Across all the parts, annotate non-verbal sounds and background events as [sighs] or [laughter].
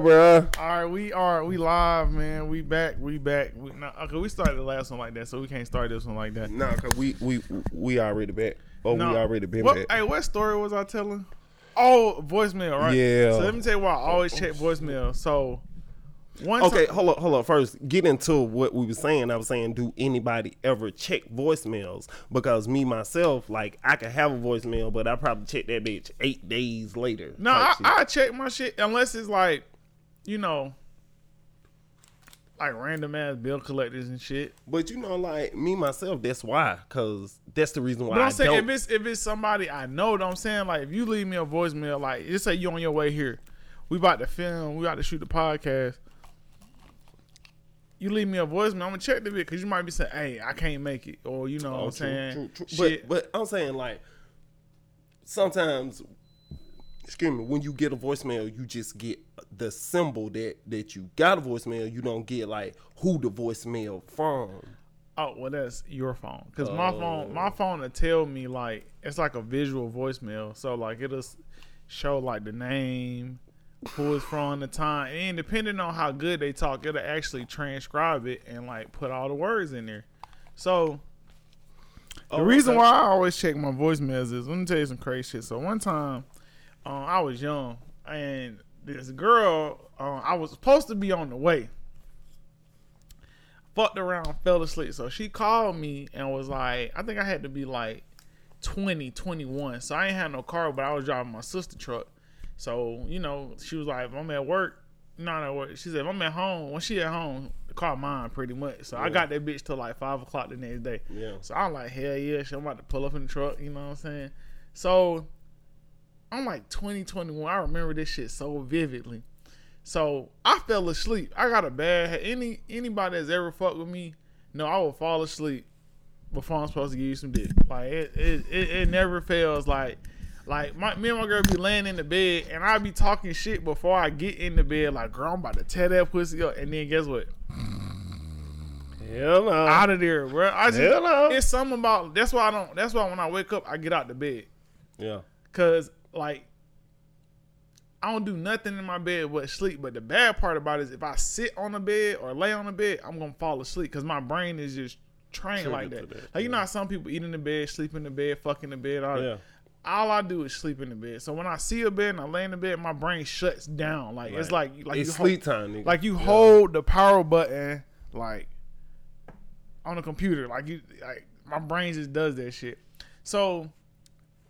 bro. All right, we are we live, man. We back, we back. We, nah, okay, we started the last one like that, so we can't start this one like that. Nah, cause we we we already back. Oh, No. we already been What, back. hey, what story was I telling? Oh, voicemail, right? Yeah. So let me tell you why I always check voicemail. So one Okay, time, hold up, hold up. First, get into what we were saying. I was saying, do anybody ever check voicemails? Because me myself, like, I could have a voicemail, but I probably check that bitch eight days later. no, I. I check my shit unless it's like, you know, like random ass bill collectors and shit. but you know, like me myself, that's why. Cause that's the reason why But I I'm saying don't. if it's if it's somebody I know, what I'm saying like if you leave me a voicemail, like just say you on your way here, we about to film, we about to shoot the podcast. You leave me a voicemail, I'm gonna check the bit because you might be saying, "Hey, I can't make it," or you know oh, what Oh, I'm true, saying. true, true. Shit. But, but I'm saying like sometimes, excuse me, when you get a voicemail, you just get the symbol that that you got a voicemail. You don't get like who the voicemail from. Oh well, that's your phone. Cause my Oh. phone, my phone will tell me like it's like a visual voicemail. So like it'll show like the name, who it's from, the time, and depending on how good they talk, it'll actually transcribe it and like put all the words in there. So the Oh, reason okay. why I always check my voicemails is let me tell you some crazy shit. So one time, um, I was young and this girl, uh, I was supposed to be on the way fucked around, fell asleep. So she called me and was like, I think I had to be like 20, 21. So I ain't had no car, but I was driving my sister truck. So, you know, she was like, if I'm at work, not at work. She said, if I'm at home, when she at home, the car mine pretty much. So I got that bitch till like 5 o'clock the next day. Yeah. So I'm like, hell yeah, shit, I'm about to pull up in the truck, you know what I'm saying? So I'm like 20, 21. I remember this shit so vividly. So I fell asleep. I got a bad any anybody that's ever fucked with me, no, I will fall asleep before I'm supposed to give you some dick. Like it it, it, it never fails. Like like my me and my girl be laying in the bed and I be talking shit before I get in the bed. Like girl, I'm about to tear that pussy up, and then guess what? Hell no. Out of there, bro. I just Hell no. it's something about. That's why I don't. That's why when I wake up, I get out the bed. yeah. Cause like I don't do nothing in my bed but sleep. But the bad part about it is if I sit on the bed or lay on the bed, I'm gonna fall asleep because my brain is just trained Triggered like that. that, Like you know yeah. how some people eat in the bed, sleep in the bed, fuck in the bed, all Yeah. that. All I do is sleep in the bed. So when I see a bed and I lay in the bed, my brain shuts down. Like it's like like it's you sleep hold, time, nigga. like you Yeah. hold the power button like on the computer. Like you like my brain just does that shit. So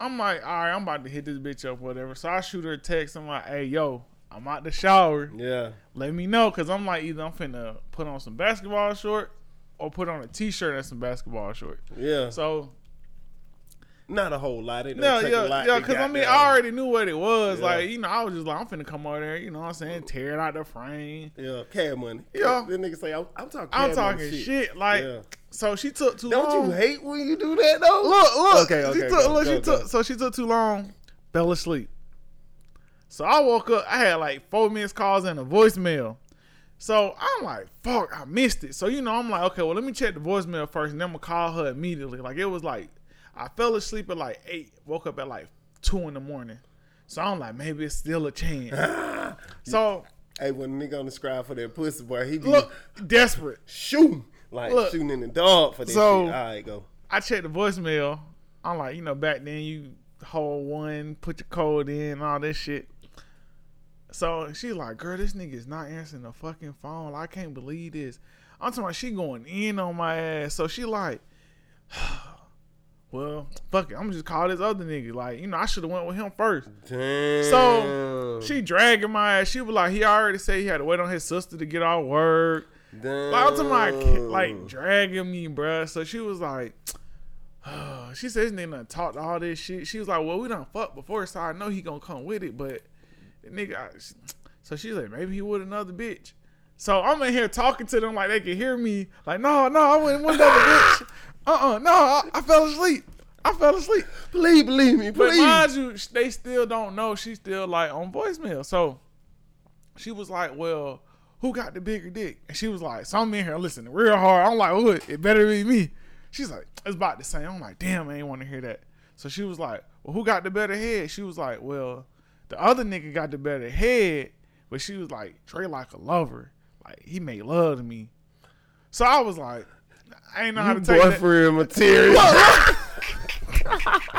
I'm like, all right, I'm about to hit this bitch up, whatever. So I shoot her a text. I'm like, hey, yo, I'm out the shower. Yeah. Let me know, cause I'm like, either I'm finna put on some basketball short or put on a t-shirt and some basketball short. Yeah. So Not a whole lot. It no, yeah, yeah, cause I mean, goddamn- I already knew what it was. Yeah. Like, you know, I was just like, I'm finna come over there, you know what I'm saying, tear it out the frame. Yeah, cash money. Yeah. That nigga say I'm, I'm talking. I'm talking money shit. Like, Yeah. so she took too Don't long. you hate when you do that though? Look, look. Okay, okay, She took, go, look, go, she go. took. So she took too long. Fell asleep. So I woke up. I had like four minutes calls and a voicemail. So I'm like, fuck, I missed it. So you know, I'm like, okay, well, let me check the voicemail first, and then I'm gonna call her immediately. Like it was like, I fell asleep at like eight, woke up at like two in the morning. So I'm like, maybe it's still a chance. [laughs] so Hey, when a nigga on the scribe for that pussy boy, he be look, desperate. shooting like Look. shooting in the dog for that So- shit. All right, go. I checked the voicemail. I'm like, you know, back then you hold one, put your code in, all this shit. So she's like, girl, this nigga is not answering the fucking phone. I can't believe this. I'm talking about she going in on my ass. So she like, [sighs] well, fuck it. I'm gonna just call this other nigga. Like, you know, I should have went with him first. Damn. So she dragging my ass. She was like, he already said he had to wait on his sister to get off work. Damn. Like, talking about like dragging me, bruh. So she was like, [sighs] she said this nigga done talked all this shit. She was like, well, we done fucked before, so I know he gonna come with it, but the nigga. I, so she's like, maybe he would another bitch. So I'm in here talking to them like they can hear me. Like, no, no, I wouldn't want [laughs] bitch. Uh, uh no, I, I fell asleep. I fell asleep. Please believe me, But please. mind you, they still don't know. She's still like on voicemail. So she was like, "Well, who got the bigger dick?" And she was like, "So I'm in here listening real hard." I'm like, "What? It better be me." She's like, "It's about the same." I'm like, "Damn, I ain't want to hear that." So she was like, "Well, who got the better head?" She was like, "Well, the other nigga got the better head, but she was like Dre like a lover, like he made love to me. So I was like, I ain't know how to take that. Boyfriend material. [laughs]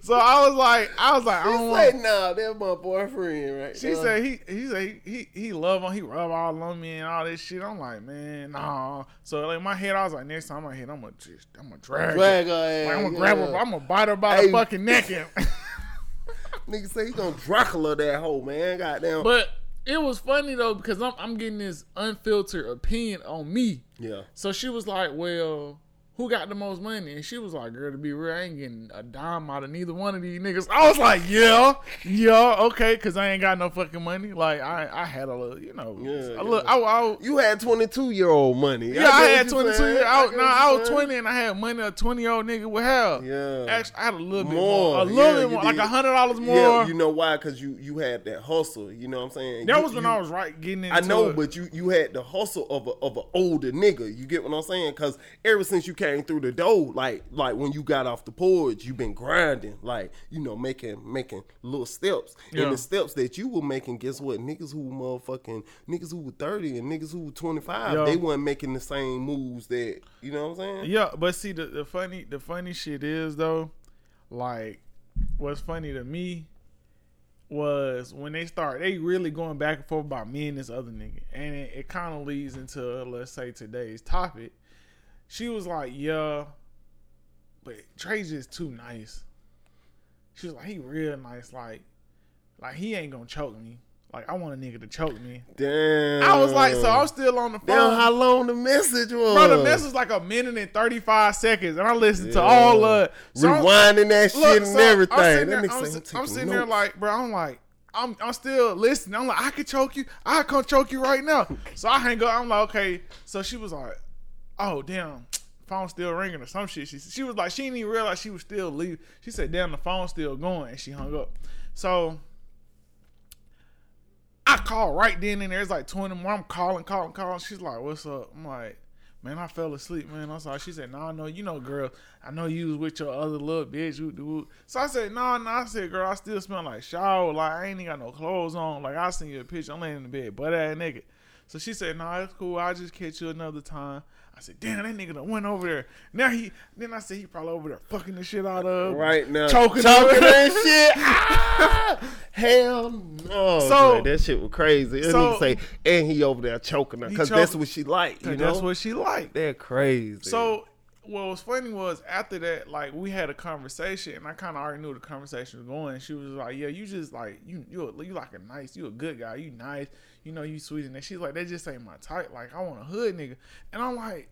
So I was like, I was like, I don't She want. said, nah, that's my boyfriend, right? She said he he said he, he he love on he rub all on me and all this shit. I'm like, man, nah. So like my head, I was like, next time I hit, I'm gonna just I'm gonna drag, drag her ass. Like, I'm gonna grab her. I'm gonna bite her by Hey. the fucking neck. And, [laughs] [laughs] Nigga say he gonna Dracula that hoe, man. Goddamn. but it was funny though because I'm I'm getting this unfiltered opinion on me. yeah. So she was like, well. Who got the most money? And she was like, "Girl, to be real, I ain't getting a dime out of neither one of these niggas." I was like, "Yeah, yeah, okay," because I ain't got no fucking money. Like I, I had a little, you know, Yeah, a little, yeah. I, I, You had 22 year old money. Yeah, I, get had 22 saying. years. I, no, I was 20 and I had money a 20 year old nigga would have. Yeah. Actually, I had a little bit More, more. A little yeah, bit more. Like did. a hundred dollars more. Yeah, you know why? Because you you had that hustle. You know what I'm saying? that You- was when you- I was right getting into I know, it. but you you had the hustle of a of an older nigga. You get what I'm saying? Because ever since you came through the door, like like when you got off the porch, you been grinding, like you know, making making little steps. Yeah. And the steps that you were making, guess what? Niggas who motherfucking niggas who were 30 and niggas who were 25, Yeah. they weren't making the same moves that you know what I'm saying? Yeah, but see the, the funny the funny shit is though, like what's funny to me was when they start they really going back and forth about me and this other nigga. And it, it kind of leads into let's say today's topic. She was like, Yeah, but Trey's just too nice. She was like, he real nice, like like he ain't gonna choke me. Like I want a nigga to choke me. Damn. I was like, so I'm still on the phone. Damn, how long the message was? Bro, the message was like a minute and 35 seconds, and I listened to all of so I'm- Rewinding that shit Look, and so everything. I'm sitting, there, I'm, I'm I'm sitting there like, bro, I'm like, I'm, I'm still listening. I'm like, I could choke you. I can choke you right now. [laughs] So I hang up. I'm like, okay. So she was like, oh, damn. Phone still ringing or some shit. She she was like, she didn't even realize she was still leaving. She said, damn, the phone's still going. And she hung up. So I called right then and there. It's like 20 more. I'm calling, calling, calling. She's like, what's up? I'm like, man, I fell asleep, man. I'm sorry. She said, no, no, you know, girl, I know you was with your other little bitch. So I said, no, no. I said, girl, I still smell like shower. Like, I ain't even got no clothes on. Like, I send you a picture. I'm laying in the bed, butt ass naked. So she said, no, it's cool. I'll just catch you another time. I said, damn, that nigga done went over there. Now he, then I said, he probably over there fucking the shit out of. Right now, Choking choking and [laughs] shit. Ah, hell no. So- So that shit was crazy. And so- he say, and he over there choking her because that's what she like. You know, That's what she liked. they're crazy. So what was funny was after that, like we had a conversation, and I kind of already knew the conversation was going. She was like, "Yeah, you just like you you you like a nice, you a good guy, you nice, you know you sweet." And she's like, "That just ain't my type. Like I want a hood nigga." And I'm like,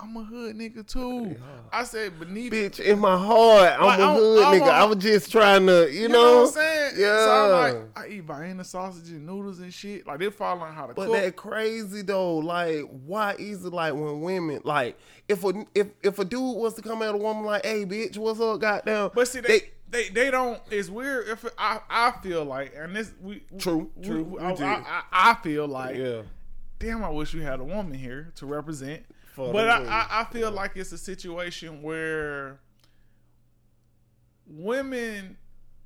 "I'm a hood nigga too." Uh, I said, "Beneath." bitch, in my heart, I'm Like, a I'm- hood I'm nigga. a- I was just trying to, you, You know, know what I'm saying? Yeah. So I'm like, I eat Vienna sausage and noodles and shit. Like they're following how to But cook. that crazy though, like why is it like when women like if a if if a dude was to come at a woman like, hey bitch, what's up, goddamn? But see, they, they they don't. It's weird. If I I feel like, and this we True, we- true, we-. I, I, I feel like, yeah, damn, I wish we had a woman here to represent. For but I. I I feel like it's a situation where women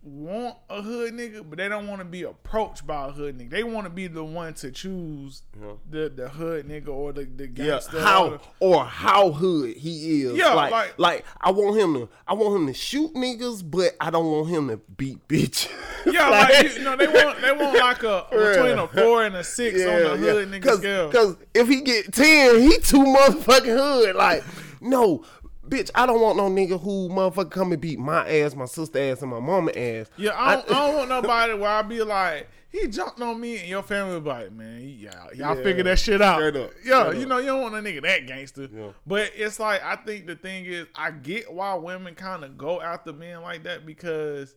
want a hood nigga, but they don't want to be approached by a hood nigga. They want to be the one to choose Yeah. the the hood nigga or the the yeah, gangster. or how the- or how hood he is. Yeah, like, like- like I want him to I want him to shoot niggas, but I don't want him to beat bitch. Yeah, [laughs] like you know, they want they want like a [laughs] between a four and a six on the hood nigga Cause, scale. Cause if he get ten, he too motherfucking hood. Like, no, bitch, I don't want no nigga who motherfucker come and beat my ass, my sister ass, and my mama ass. Yeah, I don't, I, don't want nobody where I be like, he jumped on me and your family be like, man, y'all, y'all Yeah. figure that shit out. Straight up, Yeah, straight you up. know, you don't want a nigga that gangster. Yeah. But it's like, I think the thing is, I get why women kind of go after men like that because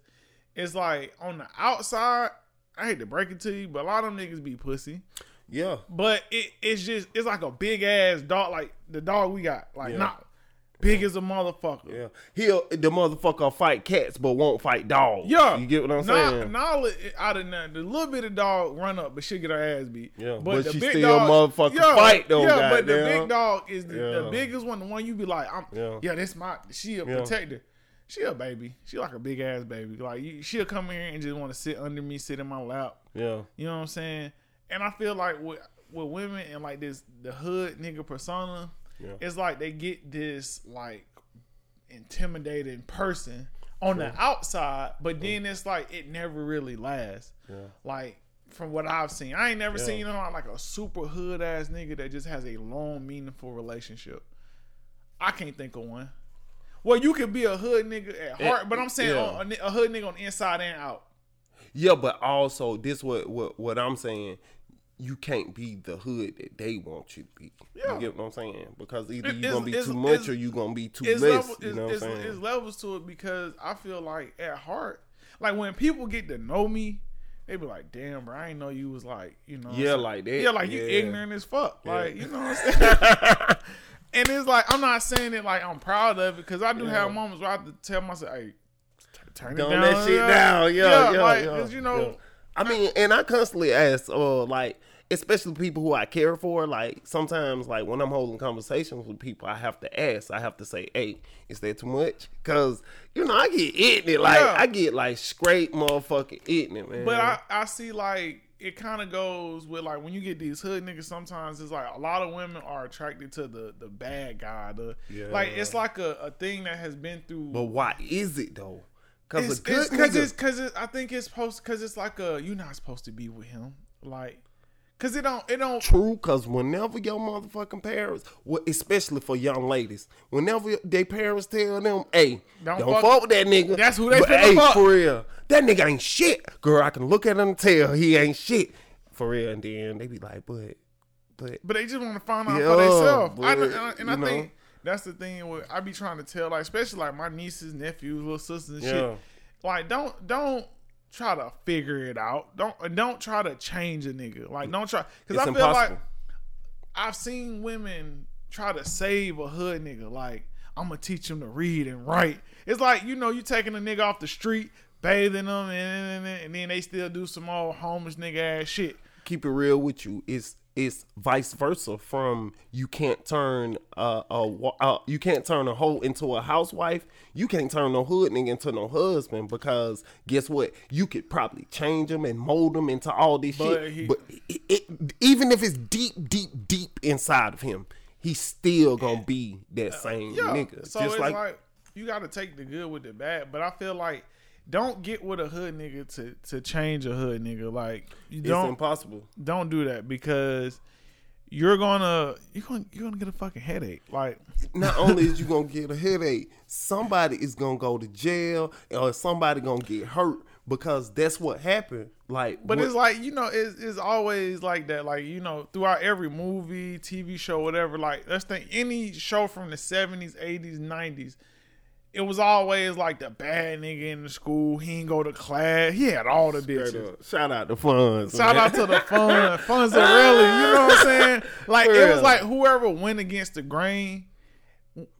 it's like on the outside, I hate to break it to you, but a lot of them niggas be pussy. yeah. But it, it's just, it's like a big ass dog, like the dog we got. Like, Yeah. not big as a motherfucker. Yeah, he'll the motherfucker fight cats but won't fight dogs. Yeah, you get what I'm Nah- saying? Nah, out of that, the little bit of dog run up, but she get her ass beat. Yeah, but she still motherfucking yeah, fight though, Yeah, but the big dog is the, the biggest one. The one you be like, I'm, yeah, Yeah. this my she a Yeah. protector. She a baby. She like a big ass baby. Like you, she'll come here and just want to sit under me, sit in my lap. Yeah. You know what I'm saying? And I feel like with with women and like this the hood nigga persona, Yeah. it's like they get this like intimidating person on the outside, but then it's like it never really lasts. Yeah. Like from what I've seen, I ain't never Yeah. seen you know like a super hood ass nigga that just has a long, meaningful relationship. I can't think of one. Well, you could be a hood nigga at eh, heart, but I'm saying yeah. on, a, hood nigga on the inside and out. Yeah, but also this what what what I'm saying. You can't be the hood that they want you to be. Yeah. You get what I'm saying? Because either you're gonna be it's- too much or you're gonna be too less. level, you it's, know what I'm saying? it's levels to it because I feel like at heart, like when people get to know me, they be like, "Damn, bro, I didn't know you was like, you know, Yeah, like that. yeah, like you Yeah. ignorant as fuck, like you know what I'm saying." [laughs] and it's like I'm not saying it like I'm proud of it because I do Yeah. have moments where I have to tell myself, "Hey, turn it down, that shit down. Yeah, yeah, like, yeah, 'cause, you know, yeah. I mean, and I constantly ask, uh, like, especially people who I care for. Like, sometimes, like when I'm holding conversations with people, I have to ask. I have to say, "Hey, is that too much?" Because you know, I get ignorant. Like, Yeah. I get like straight motherfucking ignorant, man. But I, I see like it kind of goes with like when you get these hood niggas. Sometimes it's like a lot of women are attracted to the the bad guy. The Yeah. like it's like a, a thing that has been through. but why is it though? Because it's a good because it's because it, I think it's supposed because it's like a you're not supposed to be with him like because it don't it don't True, cause whenever your motherfucking parents, well, especially for young ladies, whenever their parents tell them, "Hey, Don't don't, fuck- fuck, with that nigga," That's who they but, hey, fuck. for real, that nigga ain't shit, girl. I can look at him and tell he ain't shit, for real. And then they be like, "But, but, but they just want to find out Yeah, for themselves. And I, and I you know. Think that's the thing. What I be trying to tell, like especially like my nieces, nephews, little sisters, and Yeah. shit. Like don't don't try to figure it out. Don't don't try to change a nigga. Like don't try because it's I feel impossible." like I've seen women try to save a hood nigga. Like I'm gonna teach him to read and write. It's like you know you taking a nigga off the street, bathing them, and, and, and then they still do some old homeless nigga ass shit. keep it real with you. It's it's vice versa from you can't turn uh, a wa- uh you can't turn a hoe into a housewife. You can't turn no hood nigga into no husband because guess what? You could probably change him and mold him into all this But shit. he- but it, it, even if it's deep, deep, deep inside of him, he's still gonna be that same Yeah. nigga. So Just it's like, like, you got to take the good with the bad. But I feel like don't get with a hood nigga to to change a hood nigga. Like you it's don't impossible. don't do that because you're gonna you're gonna you're gonna get a fucking headache. Like not only is you [laughs] gonna get a headache, somebody is gonna go to jail or somebody gonna get hurt because that's what happened. Like, But what- it's like you know, it's, it's always like that. Like you know, throughout every movie, TV show, whatever. Like let's think any show from the seventies, eighties, nineties. It was always like the bad nigga in the school. He ain't go to class. He had all the bitches. shout out to Fonz. Shout man. out to the fun, [laughs] funds are really. You know what I'm saying? Like it was like whoever went against the grain.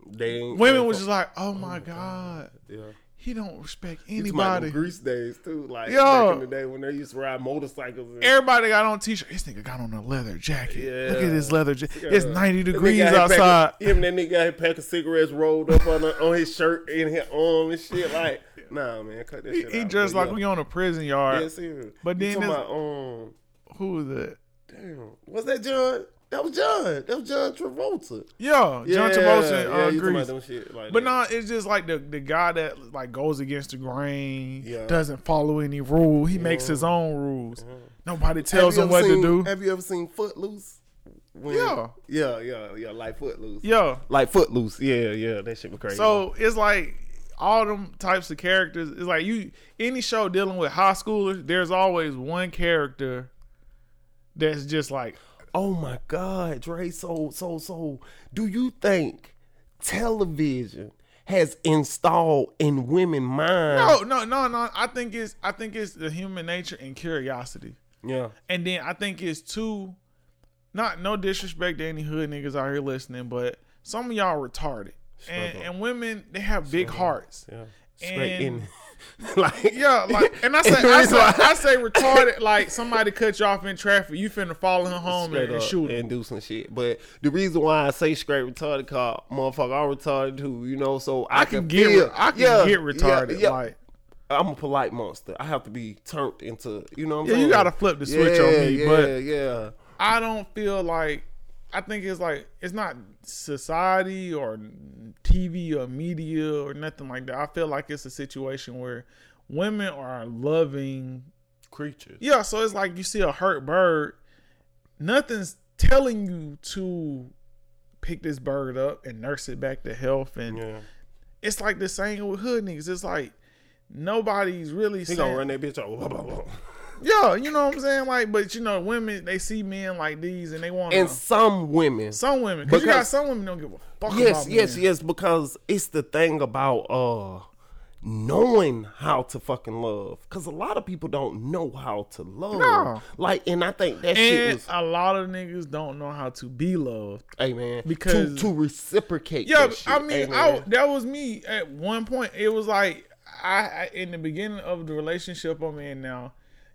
They Women was just like, oh my oh god, yeah. He don't respect You talking about anybody. Grease days too, like Yo. back in the day when they used to ride motorcycles. And, Everybody got on t-shirt. This nigga got on a leather jacket. Yeah. Look at this leather jacket. It's 90 degrees nigga had a pack of- outside. Him and that nigga had a pack of cigarettes rolled up on, the, on his shirt and his arm and shit. Like, nah, man, cut that He, shit he out. dressed like we on a prison yard. Yeah. But then it's- about um, Who was that? damn, was that John? That was John. That was John Travolta. Yeah, Yeah, John Travolta yeah, uh, you Grease. shit like But no, it's just like the the guy that like goes against the grain, Yeah. doesn't follow any rule. He makes his own rules. Nobody tells him what seen- to do. Have you ever seen Footloose? When- Yeah. yeah, yeah, yeah, like Footloose. Yeah. Like Footloose. Yeah, yeah, that shit was crazy. So it's like all them types of characters. It's like you any show dealing with high schoolers. There's always one character that's just like Oh my God, Dre. So, so, so, do you think television has installed in women minds? no, no, no, no. I think it's I think it's the human nature and curiosity. Yeah. And then I think it's too not no disrespect to any hood niggas out here listening, but some of y'all retarded. And, and women, they have big hearts. Yeah. Straight And- in. [laughs] like, Yeah, like, and I [laughs] say, I say, why- I say retarded. Like somebody cut you off in traffic, you finna follow him home and, and shoot him. and do some shit. But the reason why I say straight retarded, cause motherfucker, I'm retarded too. You know, so I, I can get, feel, I can yeah, get retarded. Yeah, yeah. Like I'm a polite monster. I have to be turned into you know Yeah, saying. you gotta flip the switch on me, yeah, but- yeah. I don't feel like I think it's like it's not society or TV or media or nothing like that. I feel like it's a situation where women are loving. creatures. Yeah, so it's like you see a hurt bird, nothing's telling you to pick this bird up and nurse it back to health and Yeah, it's like the same with hood niggas. It's like nobody's really he saying gonna run that bitch over. [laughs] Yeah, you know what I'm saying? Like, but you know, women they see men like these and they want to And some women, Some women, because you got some women don't give a fuck yes, about yes, men. yes, because it's the thing about uh knowing how to fucking love. Because a lot of people don't know how to love. No. Like, and I think that shit And was, a lot of niggas don't know how to be loved. hey man, because- to, to reciprocate. Yeah, shit, I mean, I, that was me at one point. It was like I, I in the beginning of the relationship I'm in now,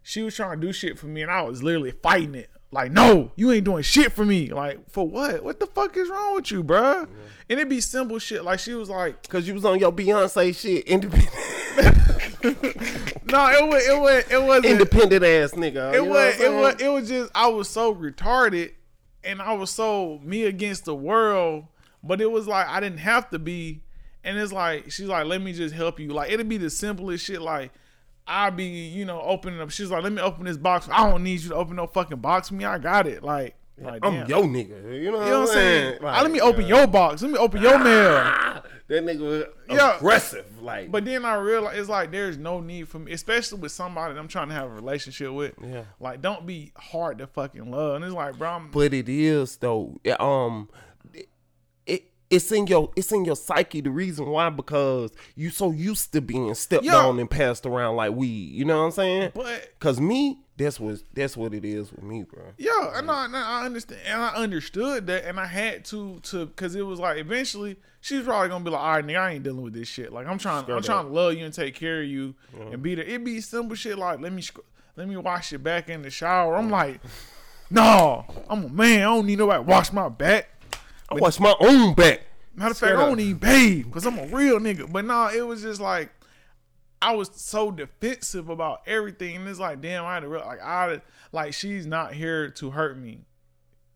she was trying to do shit for me, and I was literally fighting it. Like, no, you ain't doing shit for me. Like, for what? What the fuck is wrong with you, bruh? And it'd be simple shit. Like she was like, Cause you was on your Beyonce shit, independent, [laughs] no, it was, it was, it wasn't. independent ass nigga. it was it was it was just I was so retarded and I was so me against the world, but it was like I didn't have to be. And it's like she's like, let me just help you. Like it'd be the simplest shit. Like I'll be, you know, opening up. She's like, let me open this box. I don't need you to open no fucking box for me. I got it. Like, like I'm damn. your nigga. You know what, You know what I'm saying? Like, Ah, let me open yeah. your box. Let me open your mail. That nigga was Yeah. aggressive. Like, But then I realized it's like there's no need for me, especially with somebody that I'm trying to have a relationship with. Yeah. Like, don't be hard to fucking love. And it's like, bro, I'm, but it is though. Um, it's in your it's in your psyche. The reason why because you so used to being stepped Yeah. on and passed around like weed. You know what I'm saying? but Cause me, that's what that's what it is with me, bro. Yeah, and I, and I understand, and I understood that, and I had to to because it was like eventually she's probably gonna be like, all right, nigga, I ain't dealing with this shit. Like I'm trying, I'm Straight trying to love you and take care of you and be there. It be simple shit like let me let me wash your back in the shower. I'm mm. like, no, I'm a man. I don't need nobody to wash my back. I watch my own back. Matter of fact, Straight I don't even bathe because I'm a real nigga. But nah, it was just like I was so defensive about everything, and it's like, damn, I had to real like I like she's not here to hurt me.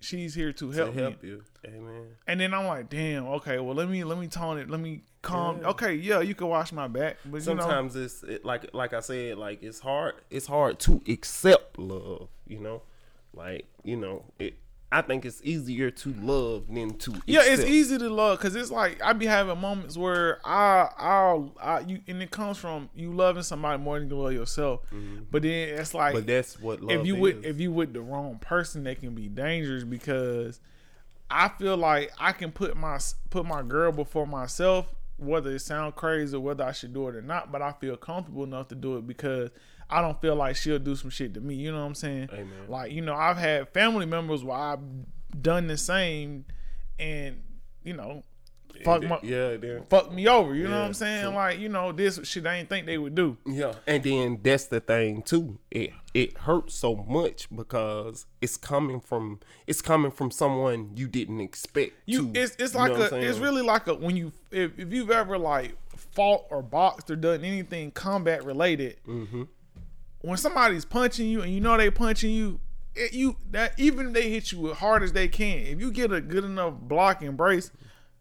She's here to To help, help me. you, amen. And then I'm like, damn, okay, well let me let me tone it, let me calm. Yeah. Okay, yeah, you can wash my back, but you know, Sometimes it's it, like like I said, like it's hard. It's hard to accept love. You know, like you know, it. I think it's easier to love than to yeah, it's easy to love because it's like I be having moments where I I'll I you and it comes from you loving somebody more than you love yourself. But then it's like Mm-hmm. But that's what love if you is. with if you with the wrong person, that can be dangerous because I feel like I can put my put my girl before myself, whether it sound crazy or whether I should do it or not. But I feel comfortable enough to do it because I don't feel like she'll do some shit to me. You know what I'm saying? Amen. Like you know, I've had family members where I've done the same, and you know, fuck my. yeah, then Fuck me over, you know what I'm saying? true. Like, you know, this shit I ain't think they would do. yeah, and then that's the thing too. It it hurts so much because it's coming from it's coming from someone you didn't expect. You, to, it's it's you like know what a, it's really like a when you if, if you've ever like fought or boxed or done anything combat related, Mm-hmm. When somebody's punching you and you know they punching you, it, you that even if they hit you as hard as they can, if you get a good enough block and brace,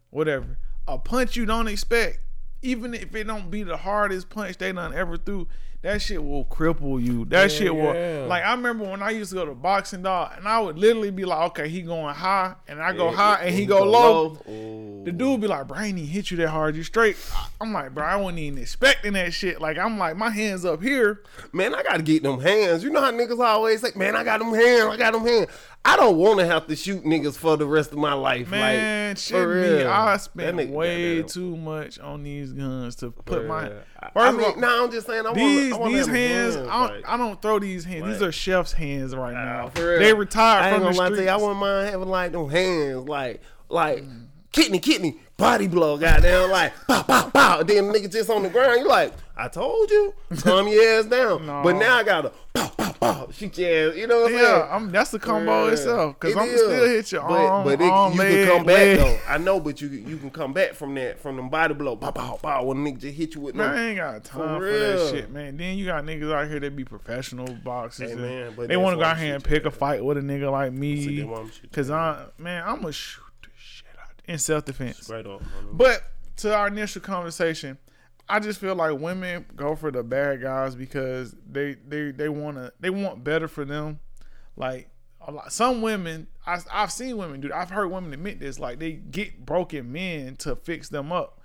whatever, a punch you don't expect, even if it don't be the hardest punch they done ever threw, that shit will cripple you. That Yeah, shit will yeah. like I remember when I used to go to boxing dog and I would literally be like, okay, he going high and I go Yeah, high and he go, low. Oh. The dude be like, bro, I ain't even hit you that hard. You straight. I'm like, bro, I wasn't even expecting that shit. Like, I'm like, my hands up here. Man, I gotta get them hands. You know how niggas always like, "Man, I got them hands. I got them hands." I don't want to have to shoot niggas for the rest of my life. Man, like, shit me. I spent way too much on these guns to put my. First I of mean, all, no, I'm just saying. I these wanna, I wanna these hands, hands, I, don't, like- I don't throw these hands. These are chef's hands right now. They retired I ain't from gonna the lie to you. I wouldn't mind having like them hands, like like mm. Kidney, kidney, body blow, goddamn, like [laughs] pow, pow, pow. Then the nigga just on the ground. You like, I told you, calm your ass down. [laughs] No. But now I gotta pow, pow, bow. She jazz. You know what I'm Yeah, saying? I'm, that's the combo Yeah. itself. Cause It I'm is. still hit your but, arm, but it, arm, you leg, can come back leg. though. I know, but you you can come back from that from them body blow. Bow, bow, bow. When a nigga just hit you with Man, no. I ain't got time for, real. that shit, man. Then you got niggas out here that be professional boxers. Hey, man, but they want to go out here and pick a fight with a nigga like me. I'm Cause I, man, I'm gonna shoot the shit out in self defense. Straight up. But to our initial conversation, I just feel like women go for the bad guys because they they they want to they want better for them. Like a lot, some women, I, I've seen women do. I've heard women admit this. Like they get broken men to fix them up,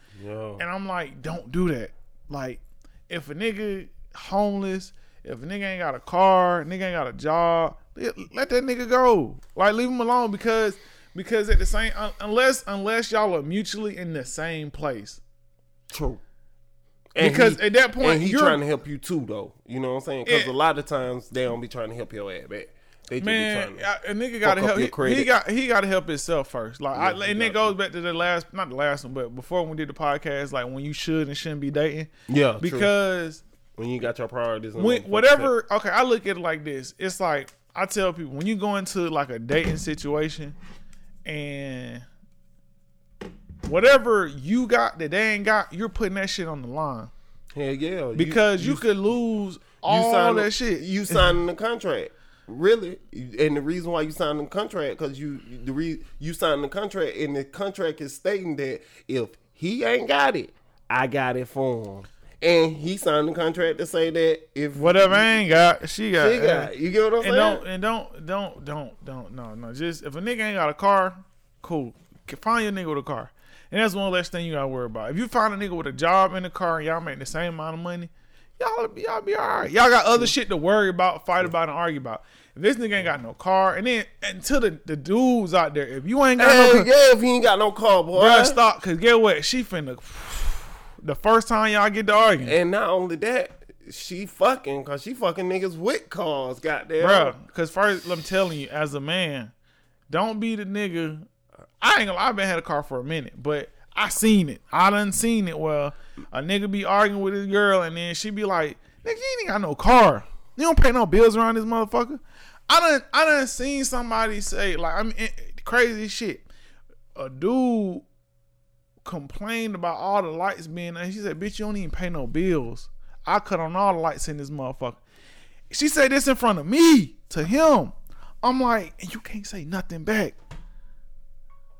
and I'm like, don't do that. Like if a nigga homeless, if a nigga ain't got a car, nigga ain't got a job, let, let that nigga go. Like leave him alone because because at the same unless unless y'all are mutually in the same place. True. And Because at that point, he's trying to help you too, though. You know what I'm saying? Because a lot of times they don't be trying to help your ass back. They just Man, be trying to. I- a nigga got to help. your He, he got he got to help himself first. Like, Yeah, he and it goes back to the last, not the last one, but before we did the podcast, like when you should and shouldn't be dating. Yeah, true. because when you got your priorities, when whatever. Okay, I look at it like this. It's like I tell people when you go into like a dating situation, and whatever you got that they ain't got, you're putting that shit on the line. Hell yeah, because you, could lose all signed that shit. You signing the contract, really, and the reason why you signed the contract because you the re, you signed the contract, and the contract is stating that if he ain't got it, I got it for him, and he signed the contract to say that if Whatever I ain't got, she got. he got, it. you get what I'm and saying? don't and don't don't don't don't no no just if a nigga ain't got a car, cool. Find your nigga with a car, and that's one less thing you gotta worry about. If you find a nigga with a job and a car, and y'all make the same amount of money, y'all be y'all be all right. Y'all got other shit to worry about, fight about, and argue about. If this nigga ain't got no car, and then until the, the dudes out there, if you ain't got Hell no car, yeah, if he ain't got no car, boy. bruh, stop. Cause get what? She finna. The first time y'all get to arguing, And not only that, she fucking because she fucking niggas with cars, goddamn. Bro, because first, I'm telling you, as a man, don't be the nigga. I ain't gonna lie, I've been had a car for a minute, but I seen it. I done seen it. Well, a nigga be arguing with his girl, and then she be like, "Nigga, you ain't got no car. You don't pay no bills around this motherfucker." I done, I done seen somebody say like, I mean, it- crazy shit. A dude complained about all the lights being, and she said, "Bitch, you don't even pay no bills. I cut on all the lights in this motherfucker." She said this in front of me to him. I'm like, and you can't say nothing back.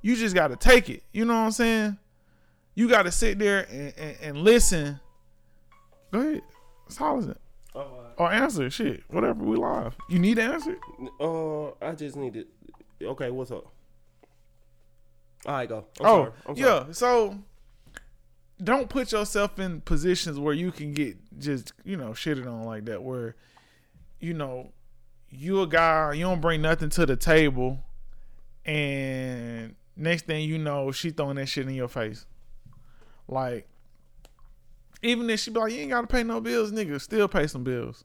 You just got to take it. You know what I'm saying? You got to sit there and, and, and listen. Go ahead. Silence it. Or answer. Shit. Whatever. We live. You need to answer? Uh, I just needed. Okay, what's up? All right, go. I'm oh. Yeah. So don't put yourself in positions where you can get just, you know, shitted on like that, where, you know, you a guy, you don't bring nothing to the table, and next thing you know, she throwing that shit in your face. Like, even if she be like, you ain't gotta pay no bills, nigga, still pay some bills.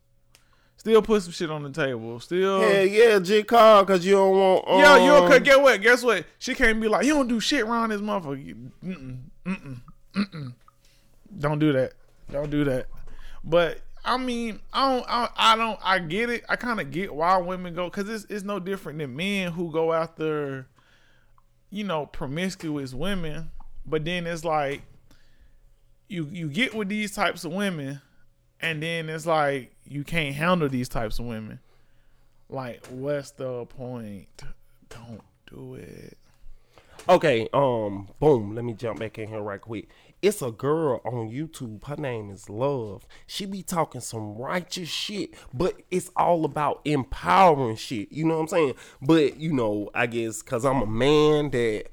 Still put some shit on the table. Still Yeah, yeah, G car, cause you don't want. Um, yeah, you okay? Get what? Guess what? She can't be like, you don't do shit around this motherfucker. Mm-mm, mm-mm, mm-mm. Don't do that. Don't do that. But I mean, I don't, I, I don't, I get it. I kind of get why women go because it's it's no different than men who go after, you know, promiscuous women. But then it's like, you you get with these types of women, and then it's like you can't handle these types of women. Like, what's the point? Don't do it. Okay, um, boom. Let me jump back in here right quick. It's a girl on YouTube. Her name is Love. She be talking some righteous shit, but it's all about empowering shit. You know what I'm saying? But you know, I guess because I'm a man that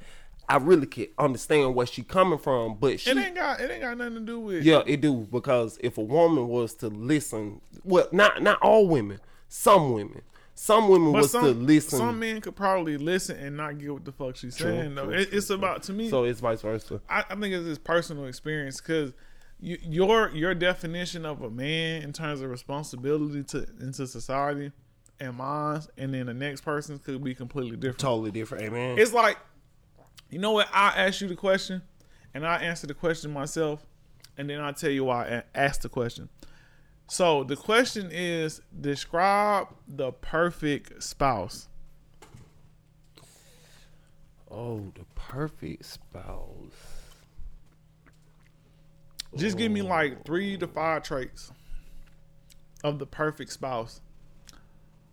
I really can't understand where she coming from. But she, It ain't got it ain't got nothing to do with yeah, it do because if a woman was to listen, well, not not all women, some women, some women But was some, to listen. some men could probably listen and not get what the fuck she's saying. Though true, it, true, it's about to me. so it's vice versa. I, I think it's his personal experience because you, your your definition of a man in terms of responsibility to into society and mine, and then the next person's could be completely different. Totally different, amen. It's like, you know what? I ask you the question, and I answer the question myself, and then I tell you why I asked the question. So the question is describe the perfect spouse. Oh, the perfect spouse. Just give me like oh. three to five traits of the perfect spouse.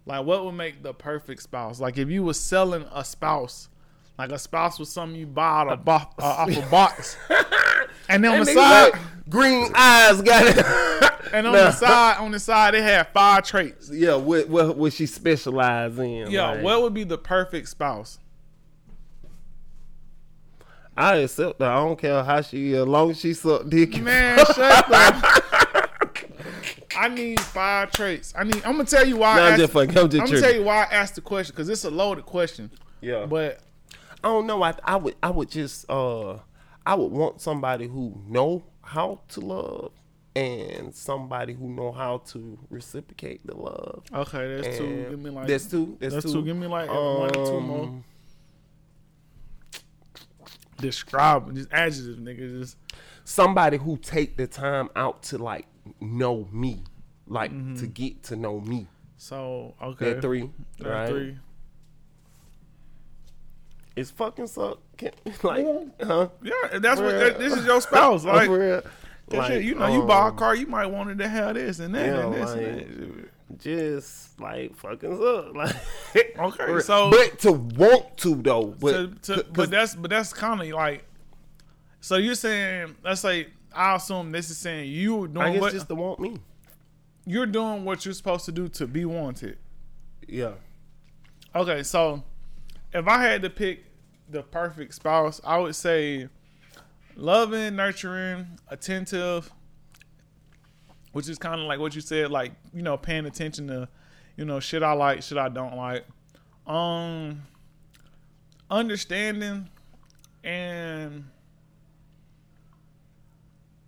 Like what would make the perfect spouse? Like if you was selling a spouse, like a spouse was something you bought a bo- uh, off a box, [laughs] and then on the side, green eyes got it. [laughs] and on Nah. the side, on the side, they had five traits. Yeah, what what what she specialize in? Yeah, like, what would be the perfect spouse? I accept her. I don't care how she as long as she suck dick. Man, shut up. [laughs] I need five traits. I need. I'm gonna tell you why. I I'm asked, just fucking. I'm just I'm gonna tell you why I asked the question because it's a loaded question. yeah, But I don't know. I I would I would just uh I would want somebody who know how to love and somebody who know how to reciprocate the love. okay, that's two. Give me like that's two. That's, that's two. two. Give me like one or two more. Um, Describe just adjective, nigga. Just Somebody who take the time out to like know me, like Mm-hmm. to get to know me. so okay. That three, That right? three. It's fucking suck. Can, [laughs] like, huh? Yeah, that's what. That, this is your [laughs] spouse. Like, For real. that Like, shit, you know, you buy a um, car, you might wanted to have this and that Yeah, and this like- and that. just like fucking suck. [laughs] Like Okay, so- but to want to though, but to, to, but that's but that's kind of like. So you're saying let's say I assume this is saying you I doing guess what just to want me. you're doing what you're supposed to do to be wanted. Yeah. Okay, so if I had to pick the perfect spouse, I would say loving, nurturing, attentive, which is kind of like what you said, like you know, paying attention to, you know, shit I like, shit I don't like, um, understanding, and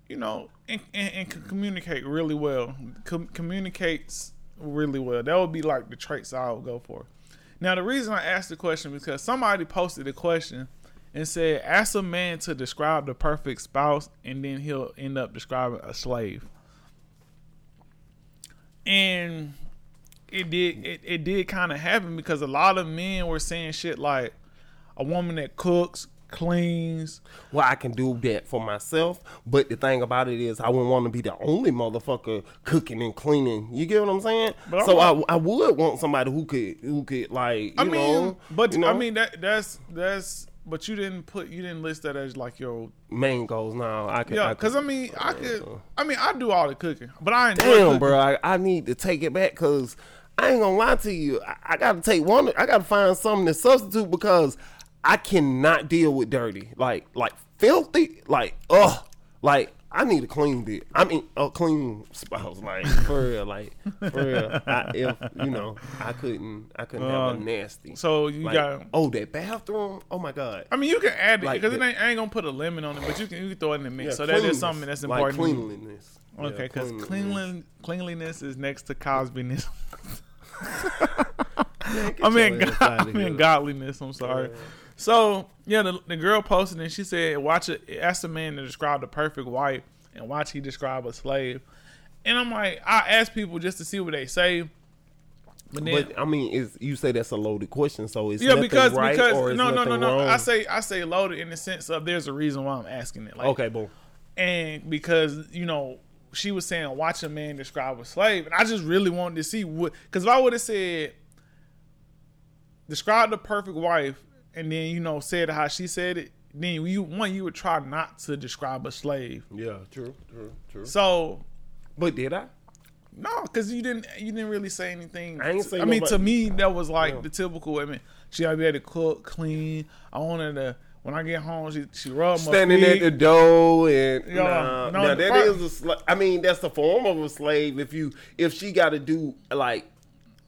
you know, and, and, and communicate really well. Com- communicates really well. That would be like the traits I would go for. Now, the reason I asked the question because somebody posted a question and said, "Ask a man to describe the perfect spouse, and then he'll end up describing a slave." And it did it, it did kind of happen because a lot of men were saying shit like a woman that cooks, cleans, Well, I can do that for myself, but the thing about it is, I wouldn't want to be the only motherfucker cooking and cleaning. You get what I'm saying? But so I, I would want somebody who could who could like you I mean, know, but you know, I mean that that's that's but you didn't put you didn't list that as like your main goals. Now I could yeah I because could, I mean I could I mean I do all the cooking but I enjoy damn, cooking. bro, I, I need to take it back because I ain't gonna lie to you. I, I got to take one. I got to find something to substitute because I cannot deal with dirty, like like filthy, like ugh, like. I need a clean bit. I mean, a clean spouse, like [laughs] for real, like for real. I, if you know, I couldn't, I couldn't have a Um, nasty. So you like, got oh, that bathroom. Oh my god. I mean you can add it Like because it the- ain't, I ain't gonna put a lemon on it but you can you can throw it in the mix Yeah, so that is something that's important. you. cleanliness. Okay, because cleanliness. cleanlin- cleanliness is next to Cosbyness. [laughs] [laughs] I mean, I mean godliness. I'm sorry. So yeah, the, the girl posted and she said, "Watch it." Ask the man to describe the perfect wife, and watch he describe a slave. And I'm like, I ask people just to see what they say, but then But I mean, is you say that's a loaded question, so it's yeah, because right because or no no no no. wrong? I say I say loaded in the sense of there's a reason why I'm asking it. Like, okay, boom. and because you know she was saying watch a man describe a slave and i just really wanted to see what because if i would have said describe the perfect wife and then you know said how she said it then you one you would try not to describe a slave Yeah, true, true, true. so But did I? no because you didn't you didn't really say anything I ain't say i mean to me that was like Yeah. the typical i mean she gotta be able to cook clean i wanted to when i get home she, she rub my Standing feet. at the door and Yeah, nah, no, now the that pro- is a sla- I mean, that's the form of a slave. If you if she got to do like,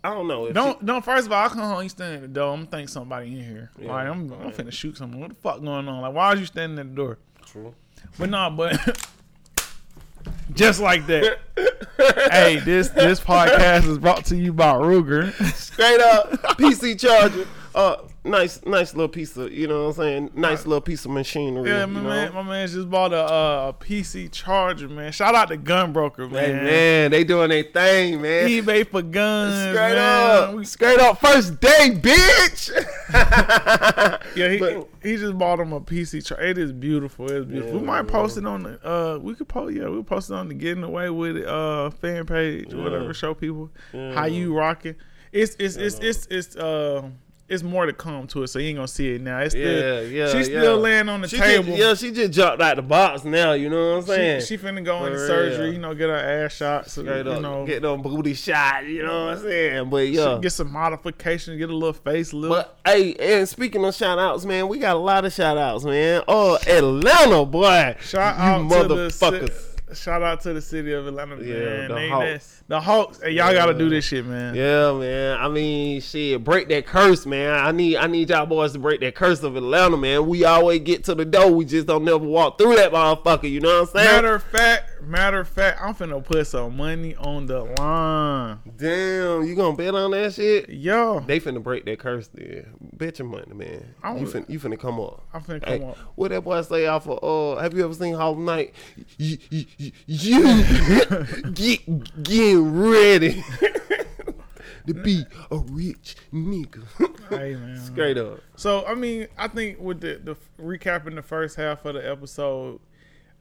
I don't know. If Don't she, don't. First of all, I come home, you standing at the door. I'm think somebody in here. Yeah, like I'm, I'm finna shoot someone. What the fuck going on? Like why are you standing at the door? true. But nah, but [laughs] just like that. [laughs] hey, this this podcast is brought to you by Ruger. Straight up PC charger. Uh, nice, nice little piece of, you know what I'm saying? Nice little piece of machinery. Yeah, you my know? man, my man just bought a, uh, a PC charger, man. Shout out to Gunbroker, Hey man. man, they doing their thing, man. eBay for guns, Straight man. up, We- straight up, first day, bitch. [laughs] yeah, he, But- he just bought him a PC charger. It is beautiful. It's beautiful. Yeah, we might post it on the. Uh, we could post. Yeah, we'll post it on the Getting Away with It uh fan page, or whatever. Show people how you rocking. It's it's it's it's it's uh. It's more to come to it, so you ain't gonna see it now. It's still, Yeah, yeah, she's yeah. still laying on the She table. Just, yeah, she just jumped out the box now. You know what I'm saying? She, she finna go into surgery, you know, get her ass shot. So, Straight you up, know, get them booty shot. You know what I'm saying? But yeah, get some modifications, get a little facelift. But hey, and speaking of shout outs, man, we got a lot of shout outs, man. Oh, Atlanta, boy. Shout you out to the motherfuckers. Shout out to the city of Atlanta, man. Yeah, the They- Hawks. the Hawks. Hey, y'all gotta do this shit, man. Yeah, man. I mean, shit, break that curse, man. I need I need y'all boys to break that curse of Atlanta, man. We always get to the door. We just don't never walk through that motherfucker, you know what I'm saying? Matter of fact, matter of fact, I'm finna put some money on the line. Damn, you gonna bet on that shit? Yo, They finna break that curse there. Bet your money, man. I You finna, you finna come up. I'm finna Hey, come up. what that boy say off of, uh, have you ever seen Hollow Knight? You, you, you [laughs] get, getting ready [laughs] to be a rich nigga. Hey, man. Straight up. So I mean, I think with the the recapping the first half of the episode,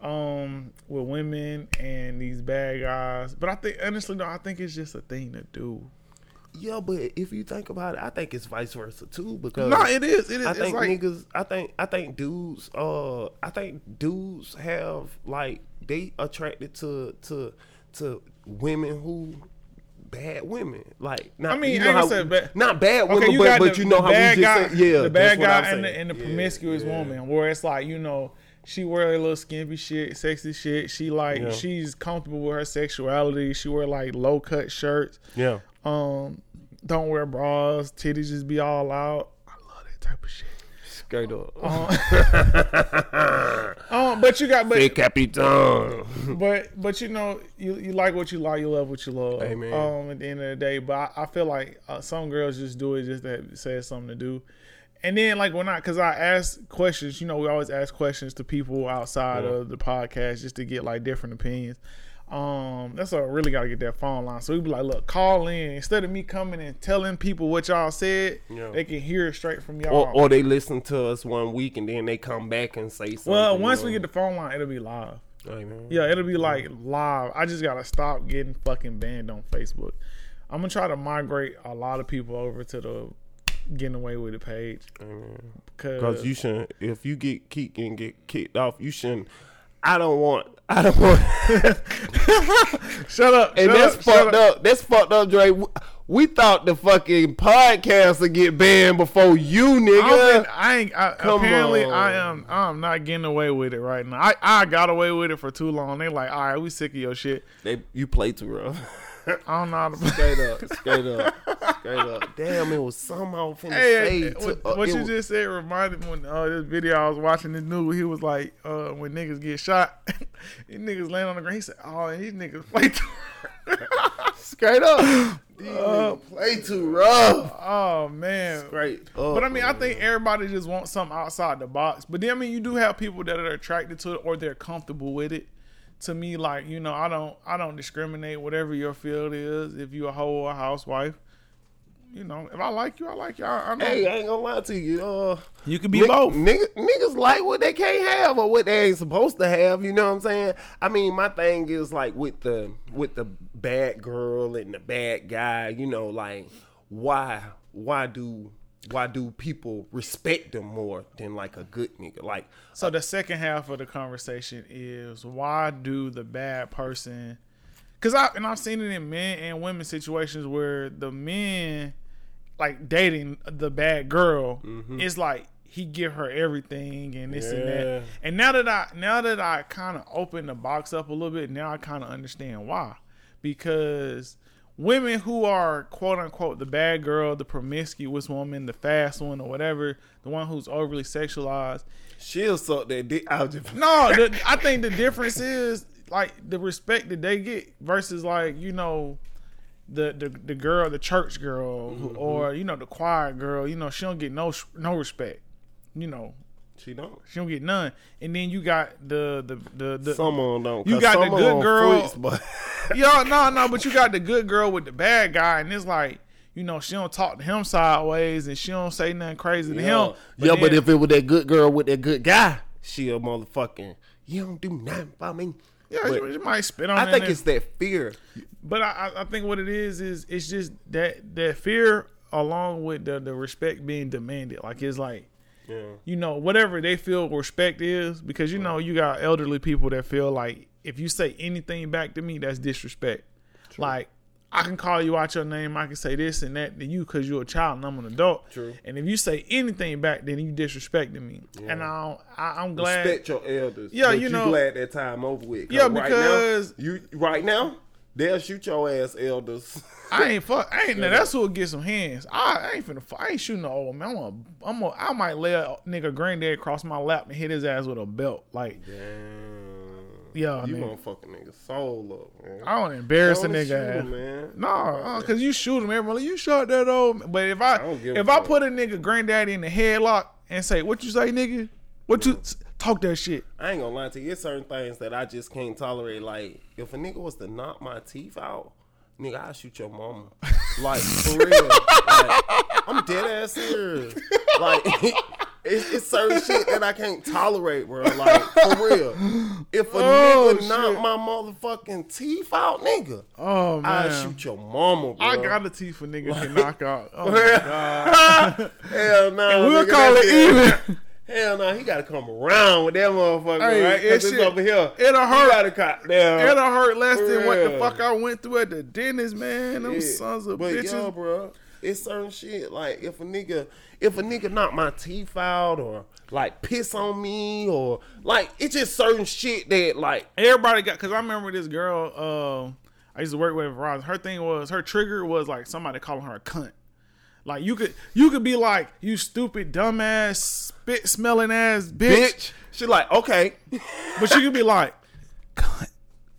um, with women and these bad guys, but I think honestly, though, I think it's just a thing to do. Yeah, but if you think about it, I think it's vice versa too because No, it is. It is. I think like niggas. I think I think dudes. Uh, I think dudes have like they attracted to to to women who bad women. Like not, I mean, you know how, gonna bad- not bad women, Okay, you but got but the, you know the how we bad just guy, say, yeah, the bad guy and the, and the Yeah, promiscuous yeah. woman, where it's like you know she wear a little skimpy shit, sexy shit. She like Yeah. she's comfortable with her sexuality. She wear like low cut shirts. Yeah, Um, don't wear bras. Titties just be all out. I love that type of shit. straight up. Um, [laughs] but you got but Hey, Capitan. but but you know you you like what you like, you love what you love. Amen. Um, at the end of the day, but I, I feel like uh, some girls just do it just to say something to do. And then like when I, cause I ask questions, you know, we always ask questions to people outside Yeah. of the podcast just to get like different opinions. Um, that's why I really gotta get that phone line. So we be like, look, call in instead of me coming and telling people what y'all said. Yeah. They can hear it straight from y'all. Or, or they listen to us one week and then they come back and say something. well, once we get the phone line, it'll be live. Man. Yeah, it'll be like live. I just gotta stop getting fucking banned on Facebook. I'm gonna try to migrate a lot of people over to the getting away with it page Hey, because you shouldn't. If you get kicked and get kicked off, you shouldn't. I don't want. I don't want. [laughs] shut up. and shut that's up, fucked up. That's fucked up, Dre. We- thought the fucking podcast would get banned before you, nigga. I ain't. I, Come apparently, on. I am. I'm not getting away with it right now. I, I got away with it for too long. They like, all right, we sick of your shit. They, you play too rough. [laughs] I don't know how to play. [laughs] straight up, straight up, straight up. Damn, it was something I was finna Hey, say. what, to, uh, what you was- just said reminded me when uh, this video I was watching this new. He was like, uh, when niggas get shot, [laughs] these niggas land on the ground. He said, "Oh, these niggas play too." [laughs] straight up. These niggas play too rough. oh man. Straight up. But I mean, I think everybody just wants something outside the box. But then I mean, you do have people that are attracted to it or they're comfortable with it. To me, like you know, I don't, I don't discriminate. Whatever your field is, if you're a hoe or a housewife, you know, if I like you, I like you. I, I know Hey, I ain't gonna lie to you. Uh, you can be Nick- both. Nigga, niggas like what they can't have or what they ain't supposed to have. You know what I'm saying? I mean, my thing is like with the with the bad girl and the bad guy. You know, like why why do why do people respect them more than like a good nigga? Like So the second half of the conversation is why do the bad person? Because I and I've seen it in men and women situations where the men like dating the bad girl mm-hmm. It's like he give her everything and this and that. And now that I now that I kind of open the box up a little bit, now I kind of understand why. Because women who are quote unquote the bad girl, the promiscuous woman, the fast one or whatever, the one who's overly sexualized, she'll suck that dick out your. [laughs] no, the, I think the difference is like the respect that they get versus like you know the the, the girl, the church girl, who, mm-hmm. or you know the choir girl, you know she don't get no no respect. You know She don't. she don't get none. And then you got the the the, the Some of them don't. You got the good girl- freaks, but [laughs] Yo, no, no, but you got the good girl with the bad guy, and it's like, you know, she don't talk to him sideways, and she don't say nothing crazy to yeah, him. yeah, but if it was that good girl with that good guy, she a motherfucking. You don't do nothing for me. yeah, but she, might spit on. I think it's that fear. but I, I- I think what it is is it's just that that fear along with the the respect being demanded. Like it's like Yeah. you know whatever they feel respect is because you know you got elderly people that feel like if you say anything back to me that's disrespect like i can call you out your name i can say this and that to you because you're a child and i'm an adult True. and if you say anything back then you disrespecting me and I, I i'm glad Respect your elders. Yeah, you know- glad that time over with. Yeah, right now, because- you right now they'll shoot your ass, elders. [laughs] I ain't fuck. I ain't. Now that's who'll get some hands. I, I ain't finna. I ain't shooting no old man. I'm a. I'm a. I might lay a nigga granddad across my lap and hit his ass with a belt. Like Damn. Yeah, you nigga. gonna fuck a nigga soul up, man. I don't embarrass a Don't nigga. shoot ass. him, man. No, uh, cause you shoot him. Everybody, you shot that old. man. But if I, a if I put a nigga granddaddy in the headlock and say, "What you say, nigga? What you talk that shit?" I ain't gonna lie to you. It's certain things that I just can't tolerate. Like if a nigga was to knock my teeth out, nigga, I shoot your mama. Like for real. like, I'm dead ass serious. Like [laughs] it's, it's certain shit that I can't tolerate, bro. Like for real. If a Oh, nigga knock my motherfucking teeth out, nigga, Oh man, I shoot your mama, bro. I got a teeth for niggas can knock out. Oh [laughs] my god, Hell no. we'll nigga, call it even. [laughs] Hell no, he gotta come around with that motherfucker, Hey, right? it Cause shit- over here. it'll He hurt. gotta cut down. It'll hurt less than what the fuck I went through at the dentist, man. Them Yeah. sons of but bitches. yo, bro, it's certain shit. Like if a nigga, if a nigga knock my teeth out or like piss on me or like it's just certain shit that like Everybody got because I remember this girl. Uh, I used to work with Verizon. Her thing was her trigger was like somebody calling her a cunt. Like you could you could be like you stupid dumbass spit smelling ass bitch, bitch. She like okay. [laughs] but she could be like cunt.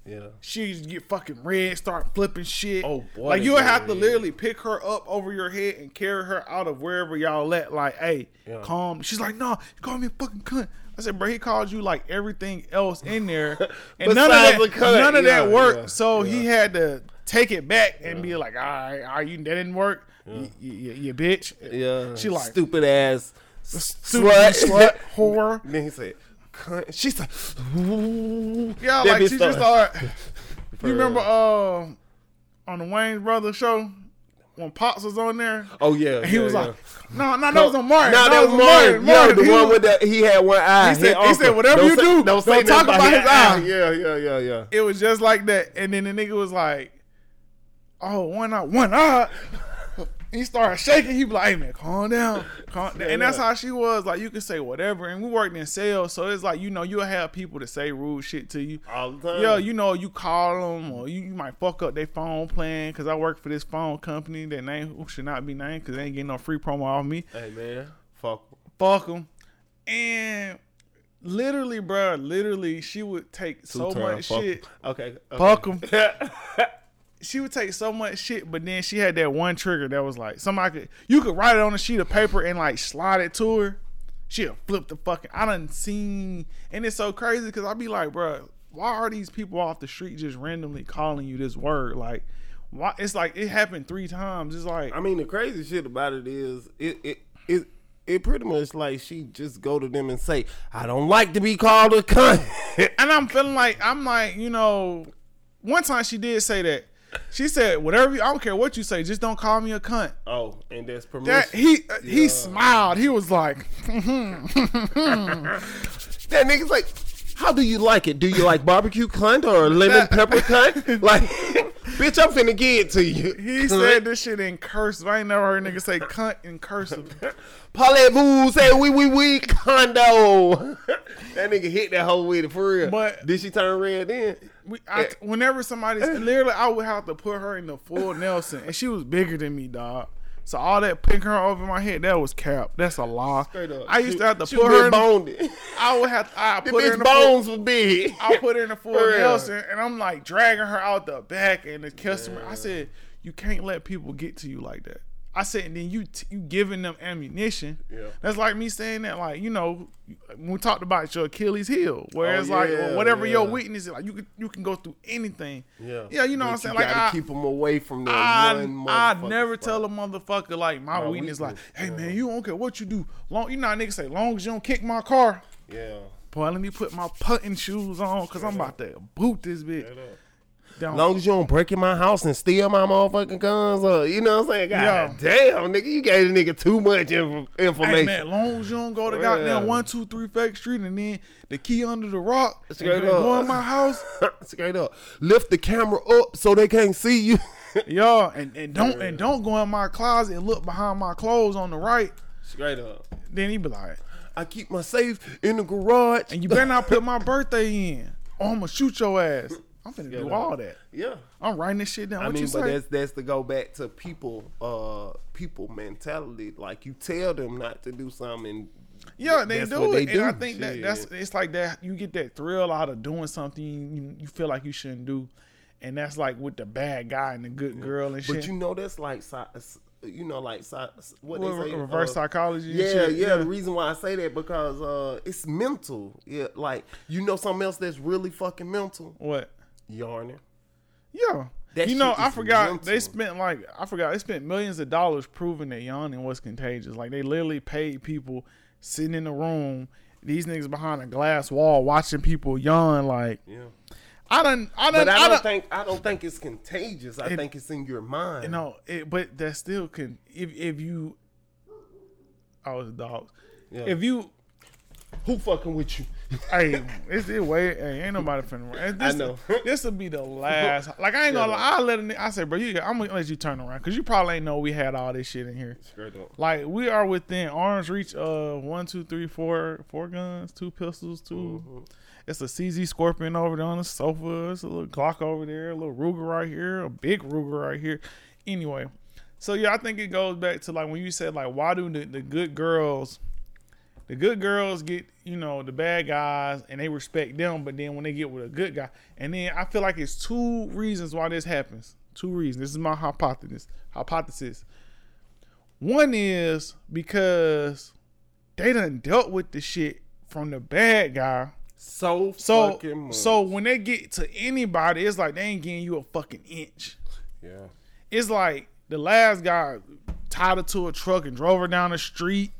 Yeah. She just get fucking red, start flipping shit. Oh, boy, Like you'll have to yeah. literally pick her up over your head and carry her out of wherever y'all at. Like, hey, Yeah. calm. She's like, no, you call me a fucking cunt. I said, bro, he called you like everything else in there, [laughs] and none of that, cunt, none of that worked. yeah, so he had to take it back and be like, all right, are you? That didn't work. You, you, you bitch. Yeah. She like stupid ass stupid slut. slut, [laughs] whore. then he said, cunt. She's like, Yeah, like she just thought." [laughs] You remember uh on the Wayans Brothers show when Pops was on there? oh yeah. And he yeah, was yeah. like, "No, no, that was on Martin. No, that was Martin. Yeah, Martin. the He one was- with the he had one eye. He said- he said, "Whatever Don't you say- do, don't say don't talk nothing about his eye." [laughs] Yeah, yeah, yeah, yeah. It was just like that, and then the nigga was like, "Oh, one eye, one eye." He started shaking. He be like, "Hey man, calm down, calm down." [laughs] And that's how she was. Like you could say whatever, and we worked in sales, so it's like you know you'll have people to say rude shit to you. All the time. Yeah, you know, you call them or you, you might fuck up their phone plan because I work for this phone company that name should not be named because they ain't getting no free promo off me. Hey man, fuck. Fuck them. And literally, bro, literally, she would take so Two-time much fuck. shit. [laughs] Okay. okay. Fuck 'em. [laughs] She would take so much shit, but then she had that one trigger that was like somebody could you could write it on a sheet of paper and like slide it to her. She'll flip the fucking. I done seen, and it's so crazy because I'd be like, bro, why are these people off the street just randomly calling you this word? Like, why? It's like it happened three times. It's like, I mean, the crazy shit about it is it it it. It pretty much like she just go to them and say, "I don't like to be called a cunt." and I'm feeling like I'm like, you know, one time she did say that. She said, "Whatever, you, I don't care what you say, just don't call me a cunt." oh, and that's permission. That he uh, he smiled. He was like, [laughs] That nigga's like, how do you like it? Do you like barbecue cunt or lemon pepper cunt? [laughs] Like, bitch, I'm finna get it to you. he said this shit in cursive. I ain't never heard a nigga say cunt in cursive. [laughs] Parlez-vous, say we we we condo. that nigga hit that whole with it for real. But- did she turn red then? We, I, eh. whenever somebody's eh. literally, I would have to put her in the full Nelson, and she was bigger than me, dog. So all that picking her over my head, that was cap. That's a lie. Straight up. I used to have to she put was her. In, boned. I would have. To, I [laughs] put her in the full, bones were big. I put her in the [laughs] full Nelson, and I'm like dragging her out the back, and the customer. I said, you can't let people get to you like that. I said, and then you t- you giving them ammunition. Yeah. That's like me saying that, like you know, we talked about your Achilles heel, where Oh, it's like yeah, whatever your yeah. weekness is, like you can you can go through anything. Yeah. Yeah, you know But what I'm saying? Like, gotta I- keep them away from that I, one. I never spot. tell a motherfucker like my, My weakness, like, hey yeah. man, you don't care what you do. Long, you know how niggas say, long as you don't kick my car. Yeah. Boy, let me put my putting shoes on because I'm about to boot this bitch. Down. long as you don't break in my house and steal my motherfucking guns, or you know what I'm saying? God damn, nigga, you gave the nigga too much inf- Hey information. man, long as you don't go to Yeah. goddamn one two three fake street and then the key under the rock, Straight up. go in my house, [laughs] Straight up, lift the camera up so they can't see you. [laughs] yo, and, and don't and don't go in my closet and look behind my clothes on the right. Straight up, Then he be like, I keep my safe in the garage. and you better not put my birthday in, or I'm gonna shoot your ass. I'm gonna do all that. yeah. I'm writing this shit down. I What mean, but say? that's that's to go back to people, uh, people mentality. Like you tell them not to do something. Yeah, they do it, they and I do. think that that's it's like that. You get that thrill out of doing something you, you feel like you shouldn't do, and that's like with the bad guy and the good girl and shit. But you know that's like, you know, like what Well, they say, reverse uh, psychology. and Yeah, yeah. The reason why I say that because uh, it's mental. Yeah, like you know something else that's really fucking mental. What? Yarning. Yeah. That you know, I forgot they spent like I forgot they spent millions of dollars proving that yawning was contagious. Like they literally paid people sitting in the room, these niggas behind a glass wall watching people yawn. Like Yeah. I don't, I don't, I I don't think I don't think it's contagious. I It- think it's in your mind. You know, but that still can if if you. Oh, it's dogs. Yeah. If you, Who fucking with you? Hey, it's it way. Hey, ain't nobody finna. and This, I know. [laughs] this will be the last. Like I ain't gonna. lie, I let nigga- I say, bro, you. I'm gonna let you turn around because you probably ain't know we had all this shit in here. Like we are within arm's reach of one, two, three, four, four guns, two pistols, 2 Mm-hmm. It's a CZ Scorpion over there on the sofa. It's a little Glock over there, a little Ruger right here, a big Ruger right here. Anyway, so yeah, I think it goes back to like when you said like, why do the, the good girls, the good girls get you know the bad guys and they respect them, but then when they get with a good guy, and then I feel like it's two reasons why this happens. Two reasons. This is my hypothesis. Hypothesis. One is because they done dealt with the shit from the bad guy. So So fucking much. so when they get to anybody, it's like they ain't getting you a fucking inch. yeah. It's like the last guy tied her to a truck and drove her down the street.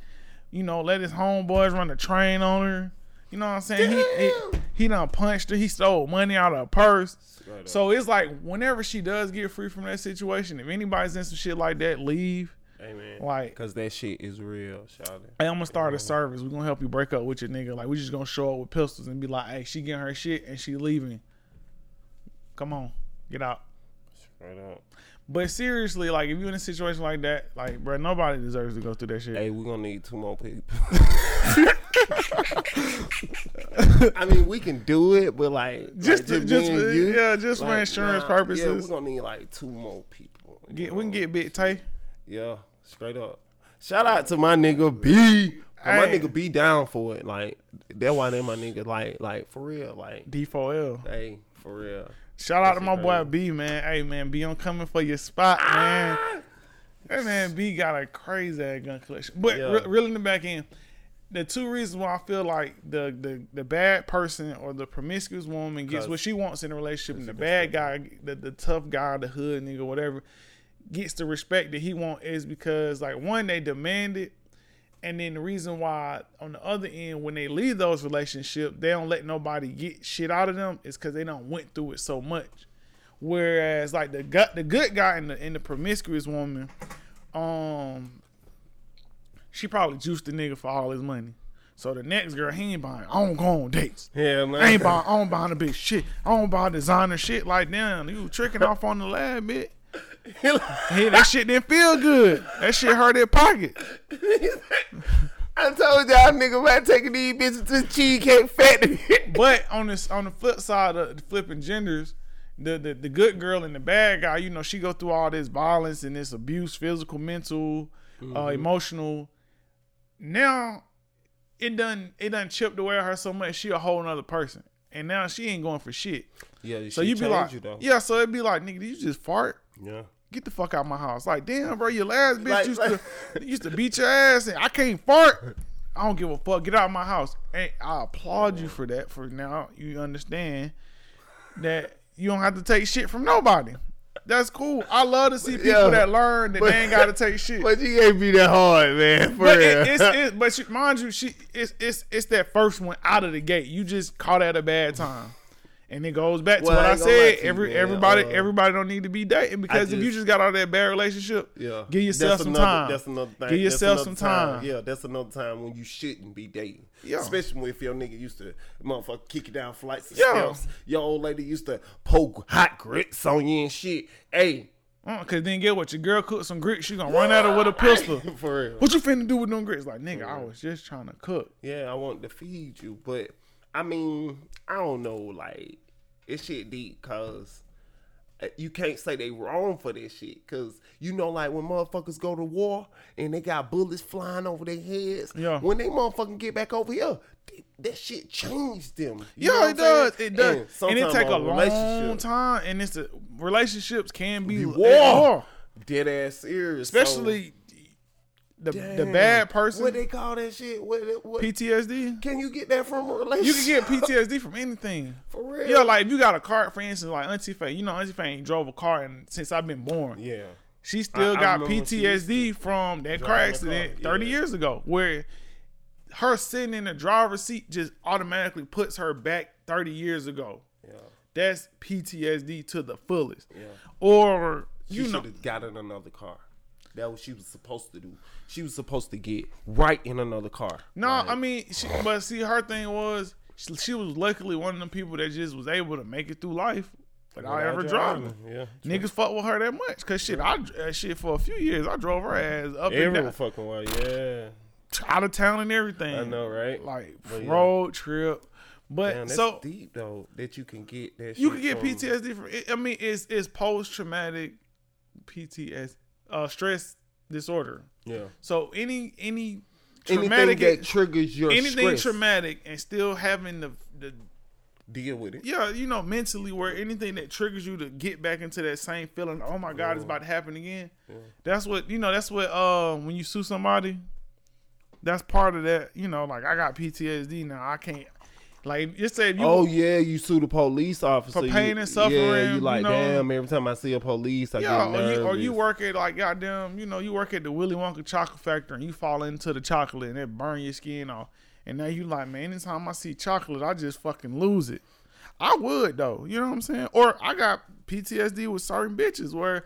You know, let his homeboys run the train on her. You know what I'm saying? He, he he done punched her. He stole money out of her purse. Straight. So it's like whenever she does get free from that situation, if anybody's in some shit like that, leave. Amen. man. Like Cause that shit is real, shout Hey, I'm gonna start a service. We're gonna help you break up with your nigga. Like we just gonna show up with pistols and be like, hey, she getting her shit and she leaving. Come on, get out. Straight up. But seriously, like if you're in a situation like that, like bro, nobody deserves to go through that shit. Hey, we're gonna need two more people. [laughs] I mean, we can do it, but like Just like to- just for- you, yeah, just for insurance Yeah, purposes. we're gonna need like two more people. Get, we can get Big Tay. Yeah, straight up. Shout out to my nigga B. 'Cause My nigga be down for it. Like that's why they my nigga. Like like for real. Like D4L. hey, for real. Shout out to my it, boy. B, man. Hey, man, B, I'm coming for your spot, ah! man. That man B got a crazy ass gun collection. But Yeah. re- really in the back end, the two reasons why I feel like the the, the bad person or the promiscuous woman gets what she wants in a relationship, and the bad guy, the, the tough guy, the hood nigga, whatever, gets the respect that he want is because like one, they demand it. And then the reason why on the other end, when they leave those relationships, they don't let nobody get shit out of them is because they don't went through it so much. Whereas like the gut the good guy and the and the promiscuous woman, um she probably juiced the nigga for all his money. So the next girl, he ain't buying. I don't go on dates. Yeah, man. I ain't buying. I don't buying the big shit. I don't buy designer shit like damn. You tricking off on the lab bit. [laughs] Hey, that shit didn't feel good. That shit hurt their pocket. [laughs] I told y'all nigga about taking these bitches to the cheesecake factory. [laughs] But on this on the flip side of the flipping genders, the, the the good girl and the bad guy, you know, she go through all this violence and this abuse, physical, mental, uh, emotional. Now it done it done chipped away at her so much she a whole nother person. And now she ain't going for shit. yeah, So you be like, you though. yeah. So it'd be like, nigga, did you just fart? yeah. get the fuck out of my house. Like, damn, bro, your last bitch Like- used like- to [laughs] used to beat your ass, and I can't fart. [laughs] I don't give a fuck. Get out of my house. And I applaud you for that. For now, you understand that you don't have to take shit from nobody. That's cool. I love to see people Yeah. that learn that But- they ain't got to take shit. But you can't be that hard, man. But it, it's, [laughs] it's but she, mind you, she it's it's it's that first one out of the gate. You just caught at a bad time, and it goes back to Well, what I I ain't gonna lie said. you, Every man. everybody Uh, everybody don't need to be dating because if you just- just got out of that bad relationship, Yeah, give yourself That's some another- time. That's another thing. Give yourself some time. Yeah, that's another time when you shouldn't be dating. Yeah. Especially if your nigga used to motherfucker kick you down flights of Yeah. steps. Your old lady used to poke hot grits on you and shit. Hey, Uh, Cause then get what your girl cook some grits, she gonna run at her with a pistol. [laughs] for real. What you finna do with them grits? Like nigga, I was just trying to cook. Yeah, I want to feed you, but I mean, I don't know. Like, it's shit deep, cause uh, you can't say they wrong for this shit, cause you know, like when motherfuckers go to war and they got bullets flying over their heads. Yeah. When they motherfucking get back over here, th- that shit changed them. You Yeah, it does. saying? It does. And And, it take a long time. And it's a, relationships can be war. dead ass serious, especially the the damn, bad person. What they call that shit? What? what PTSD. can you get that from a relationship? You can get PTSD from anything. [laughs] for real. Yeah, like if you got a car, for instance, like Auntie Faye, you know, Auntie Faye drove a car and since I've been born. yeah. She still I got remember when she used PTSD from that car accident car, 30 yeah. years ago, where her sitting in the driver's seat just automatically puts her back 30 years ago. Yeah. That's PTSD to the fullest. Yeah. Or She you should know, have got in another car. That what she was supposed to do. She was supposed to get right in another car. no, Like, I mean, she, but see, her thing was she, she was luckily one of them people that just was able to make it through life without without ever driving. Yeah. Niggas fuck with her that much, cause shit, I uh, shit for a few years. I drove her ass up and Everyone down, fucking well, yeah. out of town and everything. I know, right? like But yeah. road trip. But Damn, so deep though that you can get that. you can get from- PTSD from. it- I mean, it's it's post traumatic PTS, uh, stress disorder. Yeah. So any any Anything traumatic that triggers your stress. anything stress, traumatic and still having the the deal with it. yeah you know mentally where anything that triggers you to get back into that same feeling. Oh my God, it's about to happen again. That's what you know. That's what uh when you sue somebody. That's part of that. You know, like I got PTSD now. I can't. Like say if you Oh yeah, you sue the police officer For you- pain and suffering, Yeah, you you like know. damn. Every time I see a police, I Yeah, get or nervous. you, or you work at like goddamn, you know, you work at the Willy Wonka chocolate factory and you fall into the chocolate and it burn your skin off. And now you like, man, anytime I see chocolate, I just fucking lose it. I would though, you know what I'm saying? Or I got PTSD with certain bitches where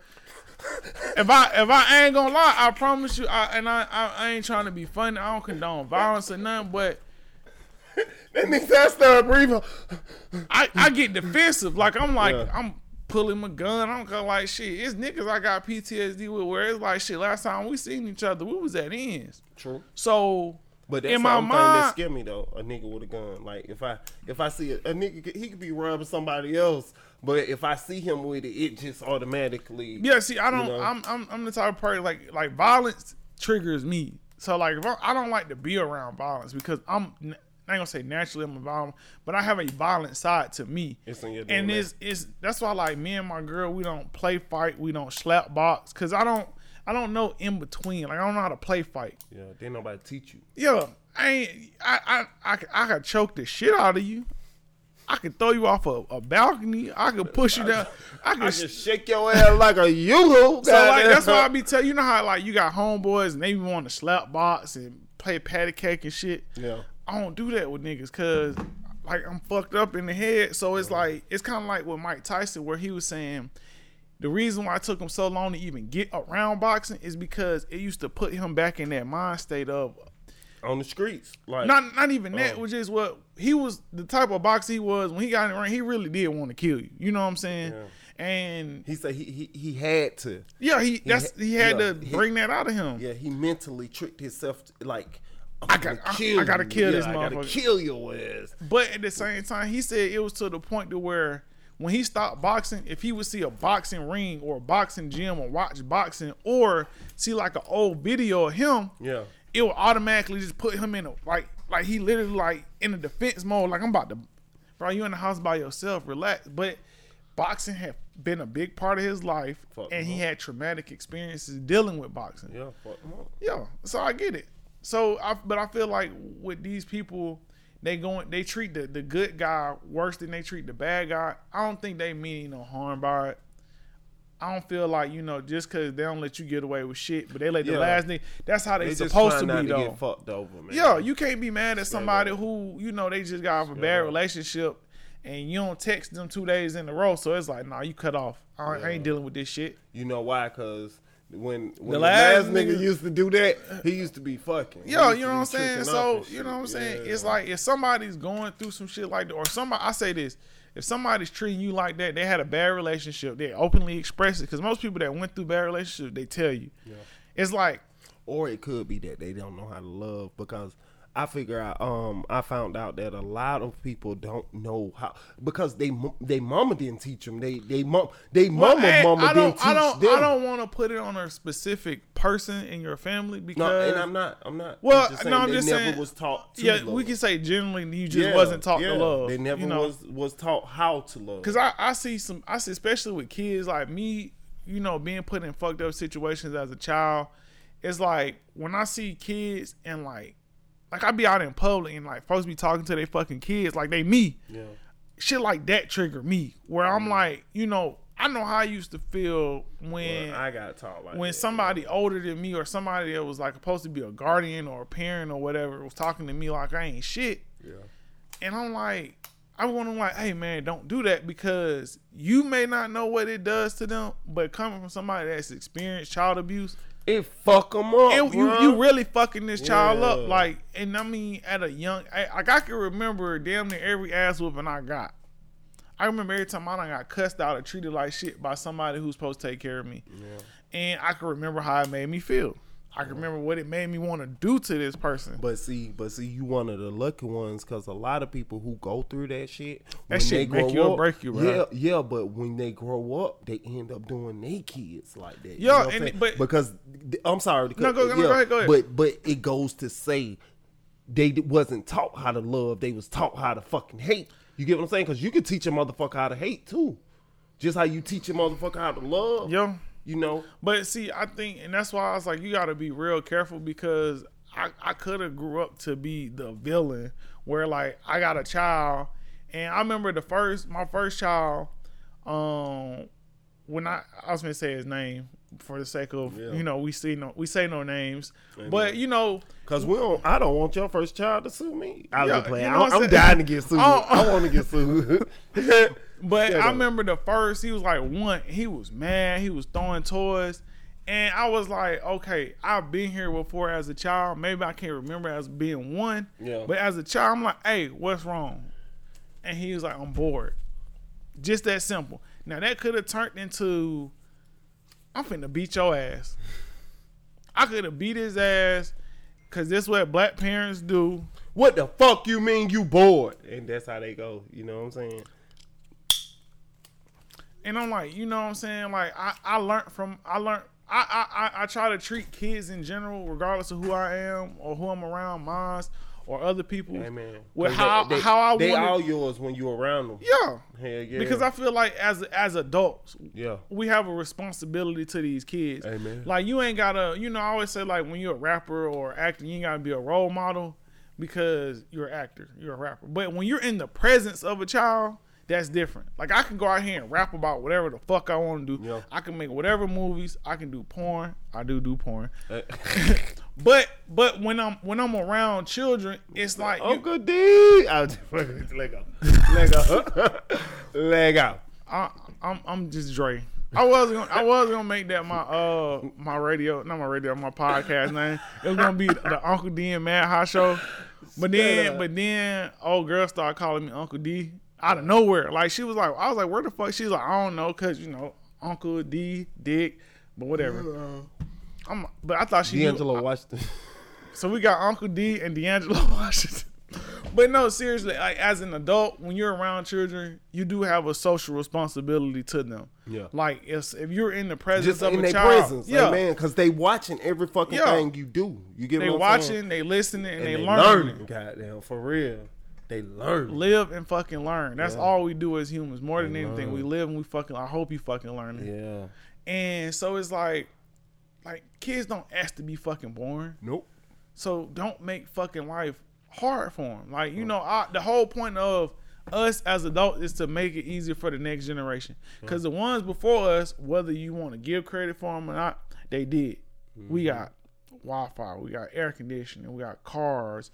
[laughs] if I if I ain't gonna lie, I promise you, I, and I, I I ain't trying to be funny. I don't condone violence or nothing, but That nigga I start breathing. I, I get defensive. Like I'm like Yeah. I'm pulling my gun. I'm go like shit. It's niggas I got PTSD with. Where it's like shit. Last time we seen each other, we was at ends. True. So But that's in my thing that mind, scare me though. A nigga with a gun. Like if I if I see a, a nigga, he could be robbing somebody else, but if I see him with it, it just automatically. yeah. See, I don't. know? I'm, I'm I'm the type of person like like violence triggers me. So like if I, I don't like to be around violence because I'm. I ain't gonna say naturally I'm a violent, but I have a violent side to me. It's in your and it's it's that's why like me and my girl we don't play fight we don't slap box because I don't I don't know in between. Like I don't know how to play fight. Yeah, didn't nobody teach you. yeah I ain't I I I, could- I could choke the shit out of you. I could throw you off a, a balcony. I could push you down. I could shake your ass like a yoo [laughs] so like that's why I be telling you know how like you got homeboys and they want to slap box and play patty cake and shit? Yeah. I don't do that with niggas because like I'm fucked up in the head. So it's like it's kind of like with Mike Tyson where he was saying the reason why it took him so long to even get around boxing is because it used to put him back in that mind state of On the streets, like not not even that, Oh. which is what he was the type of boxer he was when he got in the ring. He really did want to kill you. You know what I'm saying? And he said he he, he had to. yeah, he that's he had yeah, to he- bring that out of him. Yeah, he mentally tricked himself. To, like I got- I'ma I- I gotta kill Yeah, this I gotta motherfucker. kill your ass. But at the same time, he said it was to the point to where when he stopped boxing, if he would see a boxing ring or a boxing gym or watch boxing or see like an old video of him, Yeah. it would automatically just put him in a like like he literally like in a defense mode. Like I'm about to, bro, you in the house by yourself, relax. But boxing had been a big part of his life, Fuck and he up. had traumatic experiences dealing with boxing. Yeah, fuck them up. Yeah, so I get it. So, I, but I feel like with these people, they going they treat the the good guy worse than they treat the bad guy. I don't think they mean no harm by it. I don't feel like you know just because they don't let you get away with shit, but they let the Yeah. last nigga. That's how they, They just supposed to be not though. to get fucked over, man. Yeah, you can't be mad at somebody who you know they just got off a bad up. relationship, and you don't text them two days in a row. So it's like, nah, you cut off. I, I ain't dealing with this shit. You know why? Cause when when The the last last, nigga, nigga- used to do that, he used to be fucking. Yeah, you know what I'm saying. So you know what I'm saying. Yeah. It's like if somebody's going through some shit like that, or somebody, I say this. If somebody's treating you like that, they had a bad relationship. They openly express it because most people that went through bad relationships, they tell you. It's like or it could be that they don't know how to love because I figure out um I found out that a lot of people don't know how because they they mama didn't teach them they they mom they Well, mama hey, mama I didn't don't, teach I don't, them I don't want to put it on a specific person in your family because no and I'm not I'm not Well, I'm just saying no, I'm they just never saying- was taught to yeah, love. we can say generally you just Yeah, wasn't taught yeah. to love. they never you know? was was taught how to love Cause I, I see some I see especially with kids like me, you know, being put in fucked up situations as a child. It's like when I see kids and like like I be out in public and like folks be talking to their fucking kids like they me. yeah Shit like that trigger me. Where Mm. I'm like, you know, I know how I used to feel when Well, I got taught like when that. somebody older than me or somebody that was like supposed to be a guardian or a parent or whatever was talking to me like I ain't shit. yeah And I'm like, I want to like, hey man, don't do that because you may not know what it does to them, but coming from somebody that's experienced child abuse, it fuck them up it, you you really fucking this child up. Like, and I mean, at a young, I, like I can remember damn near every ass whooping I got. I remember every time I done got cussed out or treated like shit by somebody who's supposed to take care of me, and I can remember how it made me feel. I can remember what it made me want to do to this person. But see, but see, you one of the lucky ones because a lot of people who go through that shit, when shit make you or break you, bro. Yeah, yeah, but when they grow up, they end up doing their kids like that. you Yeah, know and- but- because I'm sorry, to No, go- no, go ahead, go ahead. But but it goes to say they wasn't taught how to love; they was taught how to fucking hate. You get what I'm saying? Because you can teach a motherfucker how to hate too, just how you teach a motherfucker how to love. Yo. You know, But see, I think, and that's why I was like, you got to be real careful because I, I could have grew up to be the villain where like I got a child, and I remember the first my first child, um, when I I was gonna say his name for the sake of Yeah. you know we see no we say no names, but you know Cause we don't. I don't want your first child to sue me. I Yeah, was playing. you know I'm, I'm I'm saying? dying to get sued. Oh. I want to get sued. [laughs] But I remember the first, he was like one, he was mad, he was throwing toys. And I was like, okay, I've been here before as a child. Maybe I can't remember as being one. Yeah. But as a child, I'm like, hey, what's wrong? And he was like, I'm bored. Just that simple. Now that could have turned into I'm finna beat your ass. I could have beat his ass because this what black parents do. what the fuck you mean you bored? And that's how they go. You know what I'm saying? And I'm like, you know what I'm saying? Like I, I learned from I learned I, I, I, I try to treat kids in general, regardless of who I am or who I'm around, mines or other people. Man. With how they, how I they want all yours when you around them. Yeah. Hell yeah. Because I feel like as as adults, yeah. we have a responsibility to these kids. Amen. Like you ain't gotta, you know, I always say like when you're a rapper or actor, you ain't gotta be a role model because you're an actor, you're a rapper. But when you're in the presence of a child, that's different. Like I can go out here and rap about whatever the fuck I want to do. Yeah. I can make whatever movies. I can do porn. I do do porn. Uh, [laughs] But but when I'm when I'm around children, it's like you, Uncle D. I'll just fucking let go. Let go. let. I, I'm I'm just Dre. I was gonna I was gonna make that my uh my radio not my radio my podcast name. It was gonna be the Uncle D and Mad High Show, but then but then old girl started calling me Uncle D out of nowhere. Like she was like I was like where the fuck? She's like I don't know because you know Uncle D Dick, but whatever. Uh, I'm but I thought she knew- D'Angelo Washington. so we got Uncle D and D'Angelo [laughs] Washington. But no, seriously, like as an adult, when you're around children, you do have a social responsibility to them. Yeah. Like if if you're in the presence Just of in a their child, presence, yeah, yeah, man, because they watching every fucking Yeah. thing you do. You get they what I'm saying? watching, they listening, and, and they, they, learning. learning. Goddamn, for real. They learn. live and fucking learn. That's Yeah. all we do as humans. More than They anything, learn. we live and we fucking. I hope you fucking learn it. Yeah. And so it's like, like kids don't ask to be fucking born. Nope. So don't make fucking life hard for them. Like you know, I, the whole point of us as adults is to make it easier for the next generation. Because the ones before us, whether you want to give credit for them or not, they did. We mm-hmm. got Wi-Fi, we got air conditioning, we got cars,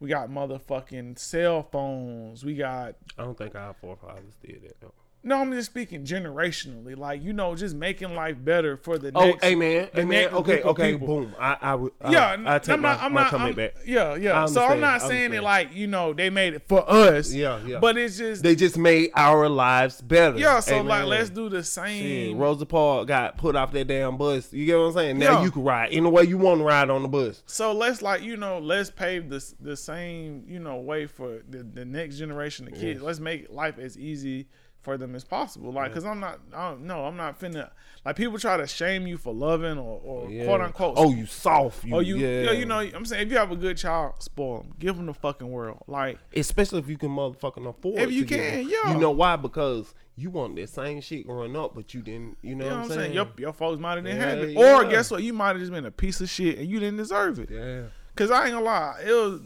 we got motherfucking cell phones, we got I don't think our forefathers did that. No, I'm just speaking generationally, like you know, just making life better for the Oh, next. hey man, the man. next Okay, okay, people. boom. I, I, would- I Yeah, I take I'm my, not. I'm my not. comment I'm- back. Yeah, yeah. So I'm not saying it like you know they made it for us. Yeah, yeah. But it's just They just made our lives better. yeah. So Hey, like, let's do the same. Rosa Parks got put off that damn bus. You get what I'm saying? Now Yeah. you can ride any way you want to ride on the bus. So let's like you know let's pave the the same you know way for the, the next generation of kids. Let's make life as easy for them as possible. Like, cause I'm not. I don't, no, I'm not finna. Like people try to shame you for loving or, or Yeah. quote unquote. Oh, you soft. You, Oh, you, yeah. yeah. you know, I'm saying if you have a good child, spoil them, give them the fucking world. Like, Especially if you can motherfucking afford. If you can, yeah. You know why? Because you want that same shit growing up, but you didn't. You know, you know what I'm saying? saying? Your, your folks might have didn't have Yeah, it, or guess what? You might have just been a piece of shit and you didn't deserve it. Yeah. Cause I ain't gonna lie, it was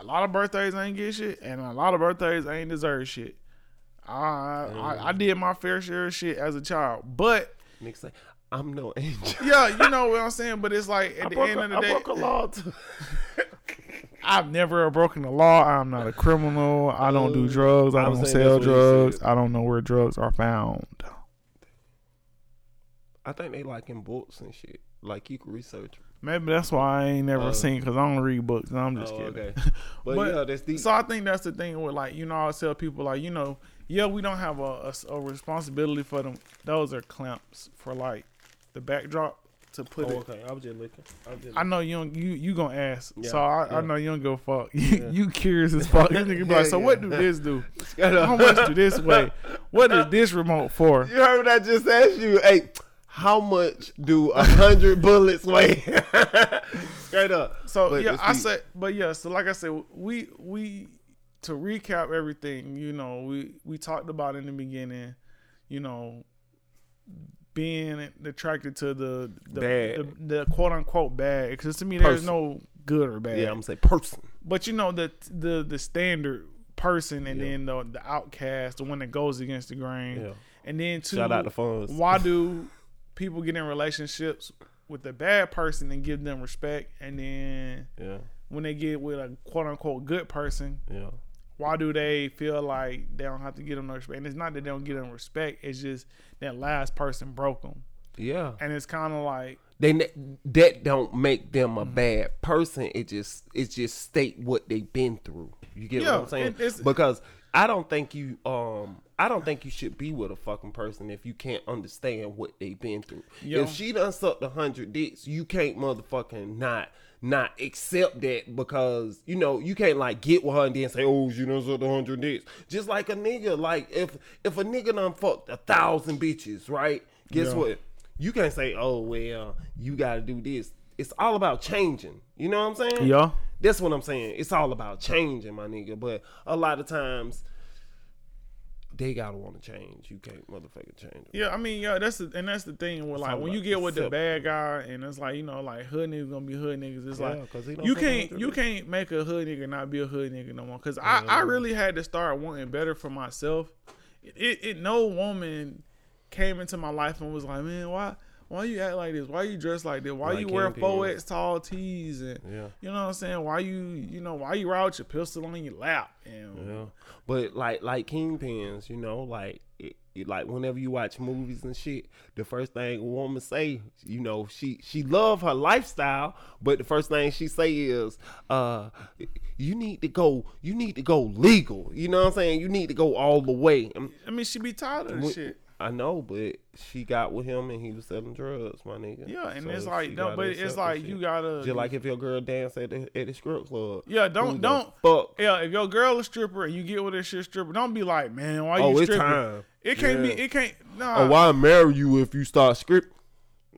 a lot of birthdays I ain't get shit, and a lot of birthdays I ain't deserve shit. I, I I did my fair share of shit as a child, but Nigga say, I'm no angel. [laughs] yeah, you know what I'm saying. But it's like at I the end a, of the I day, broke a law too. [laughs] I've never broken the law. I'm not a criminal. I don't do Uh, drugs. I I was don't sell that's what you drugs. I don't know where drugs are found. I think they like in books and shit. Like you can research. Maybe that's why I ain't never Uh, seen because I don't read books. No, I'm just Oh, kidding. okay. [laughs] But, But- yeah, that's deep. So I think that's the thing with like you know I tell people like you know yeah we don't have a, a, a responsibility for them. Those are clamps for like the backdrop to put oh, it. okay. I was just looking. I was just I know you don't, you you gonna ask, Yeah, so I, I know you don't give a fuck. [laughs] You, you curious as fuck. You nigga be like, Yeah, so what do this do? [laughs] How much do this [laughs] weigh? What is this remote for? You heard what I just asked you? Hey, how much do a hundred bullets weigh? Straight up. So But yeah, I said, but yeah, so like I said, we we to recap everything. You know, we we talked about in the beginning. You know, being attracted to the the, Bad. the, the quote unquote bad. Because to me, there's no good or bad. Yeah, I'm gonna say person. but you know the the the standard person, and Yeah. then the the outcast, the one that goes against the grain, Yeah. and then two. Shout out to Fonz. why do people get in relationships with a bad person and give them respect, and then Yeah, when they get with a quote unquote good person, yeah. Why do they feel like they don't have to get them no respect? And it's not that they don't give them respect; it's just that last person broke them, Yeah. and it's kind of like They that don't make them Mm-hmm. a bad person. It just it just state what they've been through. You get Yeah, what I'm saying? it- because I don't think you um I don't think you should be with a fucking person if you can't understand what they've been through. Yeah. If she done sucked a hundred dicks, you can't motherfucking not not accept that because you know you can't like get with her and then say oh you done sucked a hundred dicks. Just like a nigga, like if if a nigga done fucked a thousand bitches, right? Guess Yeah. what? You can't say, "Oh well, you got to do this." It's all about changing. You know what I'm saying? Yeah. That's what I'm saying. It's all about changing, my nigga. But a lot of times, they gotta want to change. You can't motherfucking change. Them. yeah. I mean, yeah, that's the, and that's the thing where like when you get with the bad guy, and it's like you know like hood niggas gonna be hood niggas. It's Yeah, like you can't you can't make a hood nigga not be a hood nigga no more. Cause I I really had to start wanting better for myself. It, it, it no woman came into my life and was like, man, why why you act like this? Why you dress like this? Why Like you wear four X tall tees and Yeah. you know what I'm saying? Why you you know why you ride with your pistol on your lap? And Yeah. But like like kingpins, you know, like it, it- like whenever you watch movies and shit, the first thing a woman say, you know, she she love her lifestyle, but the first thing she say is, uh, you need to go, you need to go legal. You know what I'm saying? You need to go all the way. I mean, she be tired of shit. I know, but she got with him and he was selling drugs, my nigga. Yeah, and So it's like no, but it's like you gotta just like if your girl dance at the at the strip club. Yeah, don't don't fuck. Yeah, if your girl a stripper and you get with this shit stripper, don't be like, man, why Oh, you it's time. It can't Yeah. be. It can't. Nah. Oh, why marry you if you start script?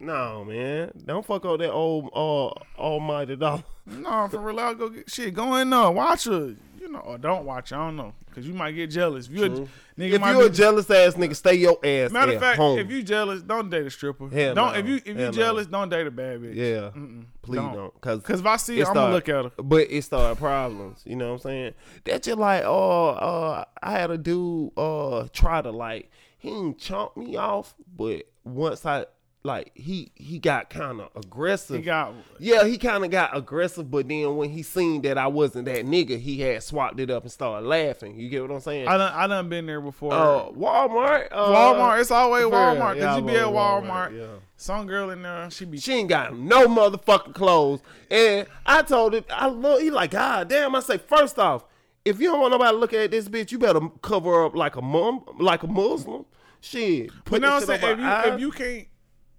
No, man. Don't fuck up that old uh almighty dollar. No, for real, I'll go get shit. Go in there, watch her. Or don't watch. I don't know, cause you might get jealous. If you a nigga, If you a be- jealous ass nigga, stay your ass matter at of fact, home. if you jealous, don't date a stripper. Hell don't no. if you if you Hell no. jealous, don't date a bad bitch. yeah, Mm-mm. please don't. don't. Cause, Cause if I see her, I'm gonna look at her. but it started problems. You know what I'm saying? That just like, oh, uh, I had a dude uh try to like he didn't chomp me off, but once I like he he got kind of aggressive. He got Yeah, he kind of got aggressive, but then when he seen that I wasn't that nigga, he had swapped it up and started laughing. You get what I'm saying? I done I done been there before. Uh, Walmart. Uh, Walmart, it's always. Walmart. Cause Yeah, you be at love Walmart. yeah. Some girl in there, she be She ain't got no motherfucking clothes. And I told it, I look, he like, God damn. I say, first off, if you don't want nobody to look at this bitch, you better cover up like a mum, like a Muslim. Shit. But Put now I'm saying if you our if you can't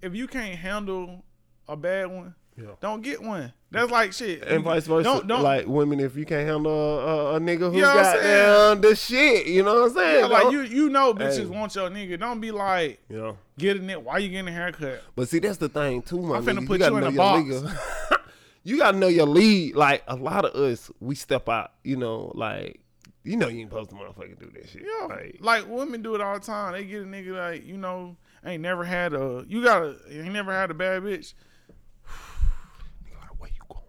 if you can't handle a bad one, Yeah. don't get one. That's like shit. and vice versa. Don't don't like women, if you can't handle a, a, nigga who You know got down the shit, you know what I'm saying? yeah, like you you know bitches Hey. want your nigga. Don't be like you know. getting it. Why you getting a haircut? But see, that's the thing too, my I'm finna nigga. put gotta you in know a your box. [laughs] you gotta know your lead. Like a lot of us, we step out. You know, like you know, you ain't supposed to motherfucking do that shit. Yeah, Like, like women do it all the time. They get a nigga like you know ain't never had a you got a ain't never had a bad bitch. where you going?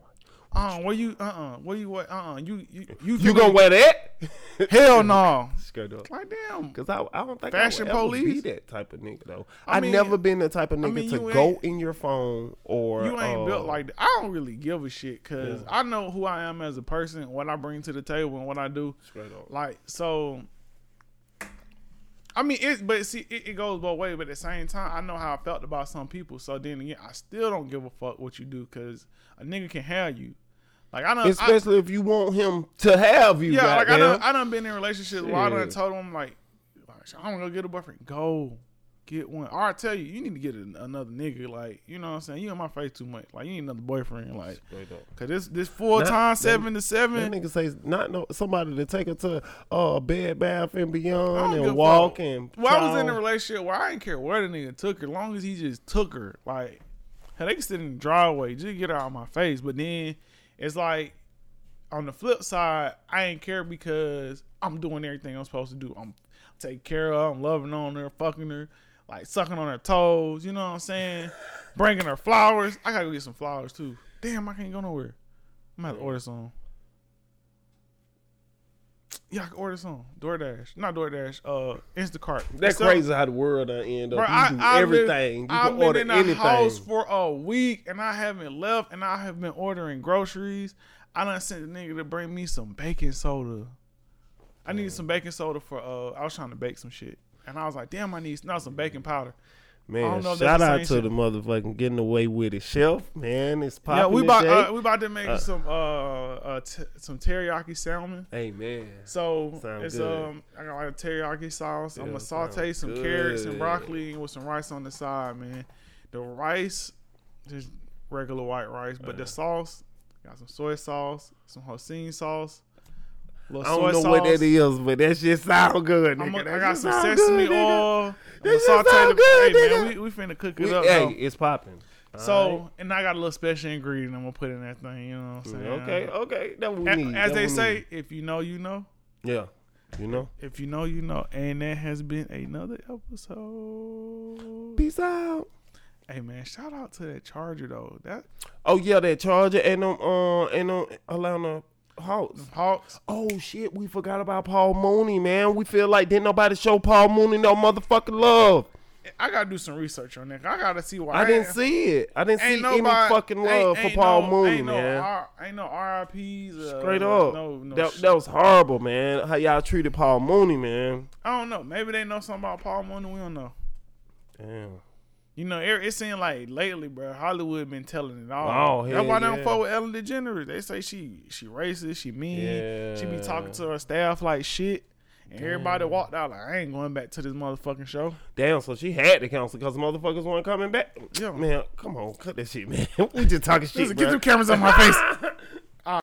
Uh, where you? Uh, uh where you? What? Uh, uh you you you, You gonna wear that? Hell no. [laughs] Straight up. Like damn. Cause I, I don't think Fashion I would police? be that type of nigga though. I I mean- never been the type of nigga mean, to go in your phone or You ain't uh, built like that. I don't really give a shit because I know who I am as a person, what I bring to the table, and what I do. Straight up. Like so. I mean, it, but see, it, it goes both ways. But at the same time, I know how I felt about some people. So then again, I still don't give a fuck what you do because a nigga can have you. Like I don't, I, Especially if you want him to have you. yeah, like I done, I done been in relationships where I done told him like, I to go get a boyfriend. Go get one. Or I tell you, you need to get an, another nigga. Like you know what I'm saying. You in my face too much. Like you need another boyfriend. Like cause this this full Not- time that- seven to That seven. nigga says not no somebody to take her to uh bed bath and beyond give a and walk fuck. and Well, I was in a relationship where I didn't care where the nigga took her, as long as he just took her. Like, hell, they can sit in the driveway, just get her out of my face. But then it's like, on the flip side, I ain't care because I'm doing everything I'm supposed to do. I'm taking care of her, I'm loving on her, fucking her, like sucking on her toes. You know what I'm saying? [laughs] Bringing her flowers. I gotta go get some flowers too. Damn, I can't go nowhere. I'm gonna have to order some. Yeah, I can order some. DoorDash. Not DoorDash. Uh, Instacart. That's So- crazy how the world I end up. Bro, you I, do I everything. You I've been in anything. house for a week and I haven't left, and I have been ordering groceries. I done sent the nigga to bring me some baking soda. I needed some baking soda for. uh I was trying to bake some shit, and I was like, "Damn, I need some baking powder." Man, don't know if shout out to shit. the motherfucking getting away with it shelf, man. It's popping. yeah, we about uh, we about to make Uh, some uh, uh t- some teriyaki salmon. hey man, So Sound it's good. um I got like a teriyaki sauce. I'm gonna saute some carrots and good. broccoli with some rice on the side, man. The rice, just regular white rice, but the sauce got some soy sauce, some hoisin sauce, little I don't know sauce. what that is, but that shit sound good. Nigga. a, That I got some sesame good, oil. That shit sound good, hey nigga. man, we, we finna cook it We- up. hey, though. it's popping. So and I got a little special ingredient I'm gonna put in that thing. You know what I'm saying? okay, okay, that we need. As that they say, need. if you know, you know. yeah, you know. If you know, you know. And that has been another episode. Peace out. Hey man, shout out to that charger though. That Oh yeah, that charger and them uh and them Atlanta Hawks. Hawks. Oh shit, we forgot about Paul Mooney, man. We feel like didn't nobody show Paul Mooney no motherfucking love. I gotta do some research on that. I gotta see why. I didn't see it. I didn't see Ain't any nobody- fucking ain't- love ain't for Paul no- Mooney, ain't no man. R, ain't no RIPs. Uh, Straight no, up. No, no. that, shit. that was horrible, man. How y'all treated Paul Mooney, man. I don't know. Maybe they know something about Paul Mooney. We don't know. Damn. You know, it, it seemed like lately, bro. Hollywood been telling it all. Oh, That's why they don't fuck with Ellen DeGeneres. They say she she racist, she mean, she be talking to her staff like shit, and everybody walked out like I ain't going back to this motherfucking show. Damn, so she had to cancel because the motherfuckers weren't coming back. Yeah. Man, come on, cut that shit, man. [laughs] we just talking shit, Listen, get them cameras on my face. [laughs]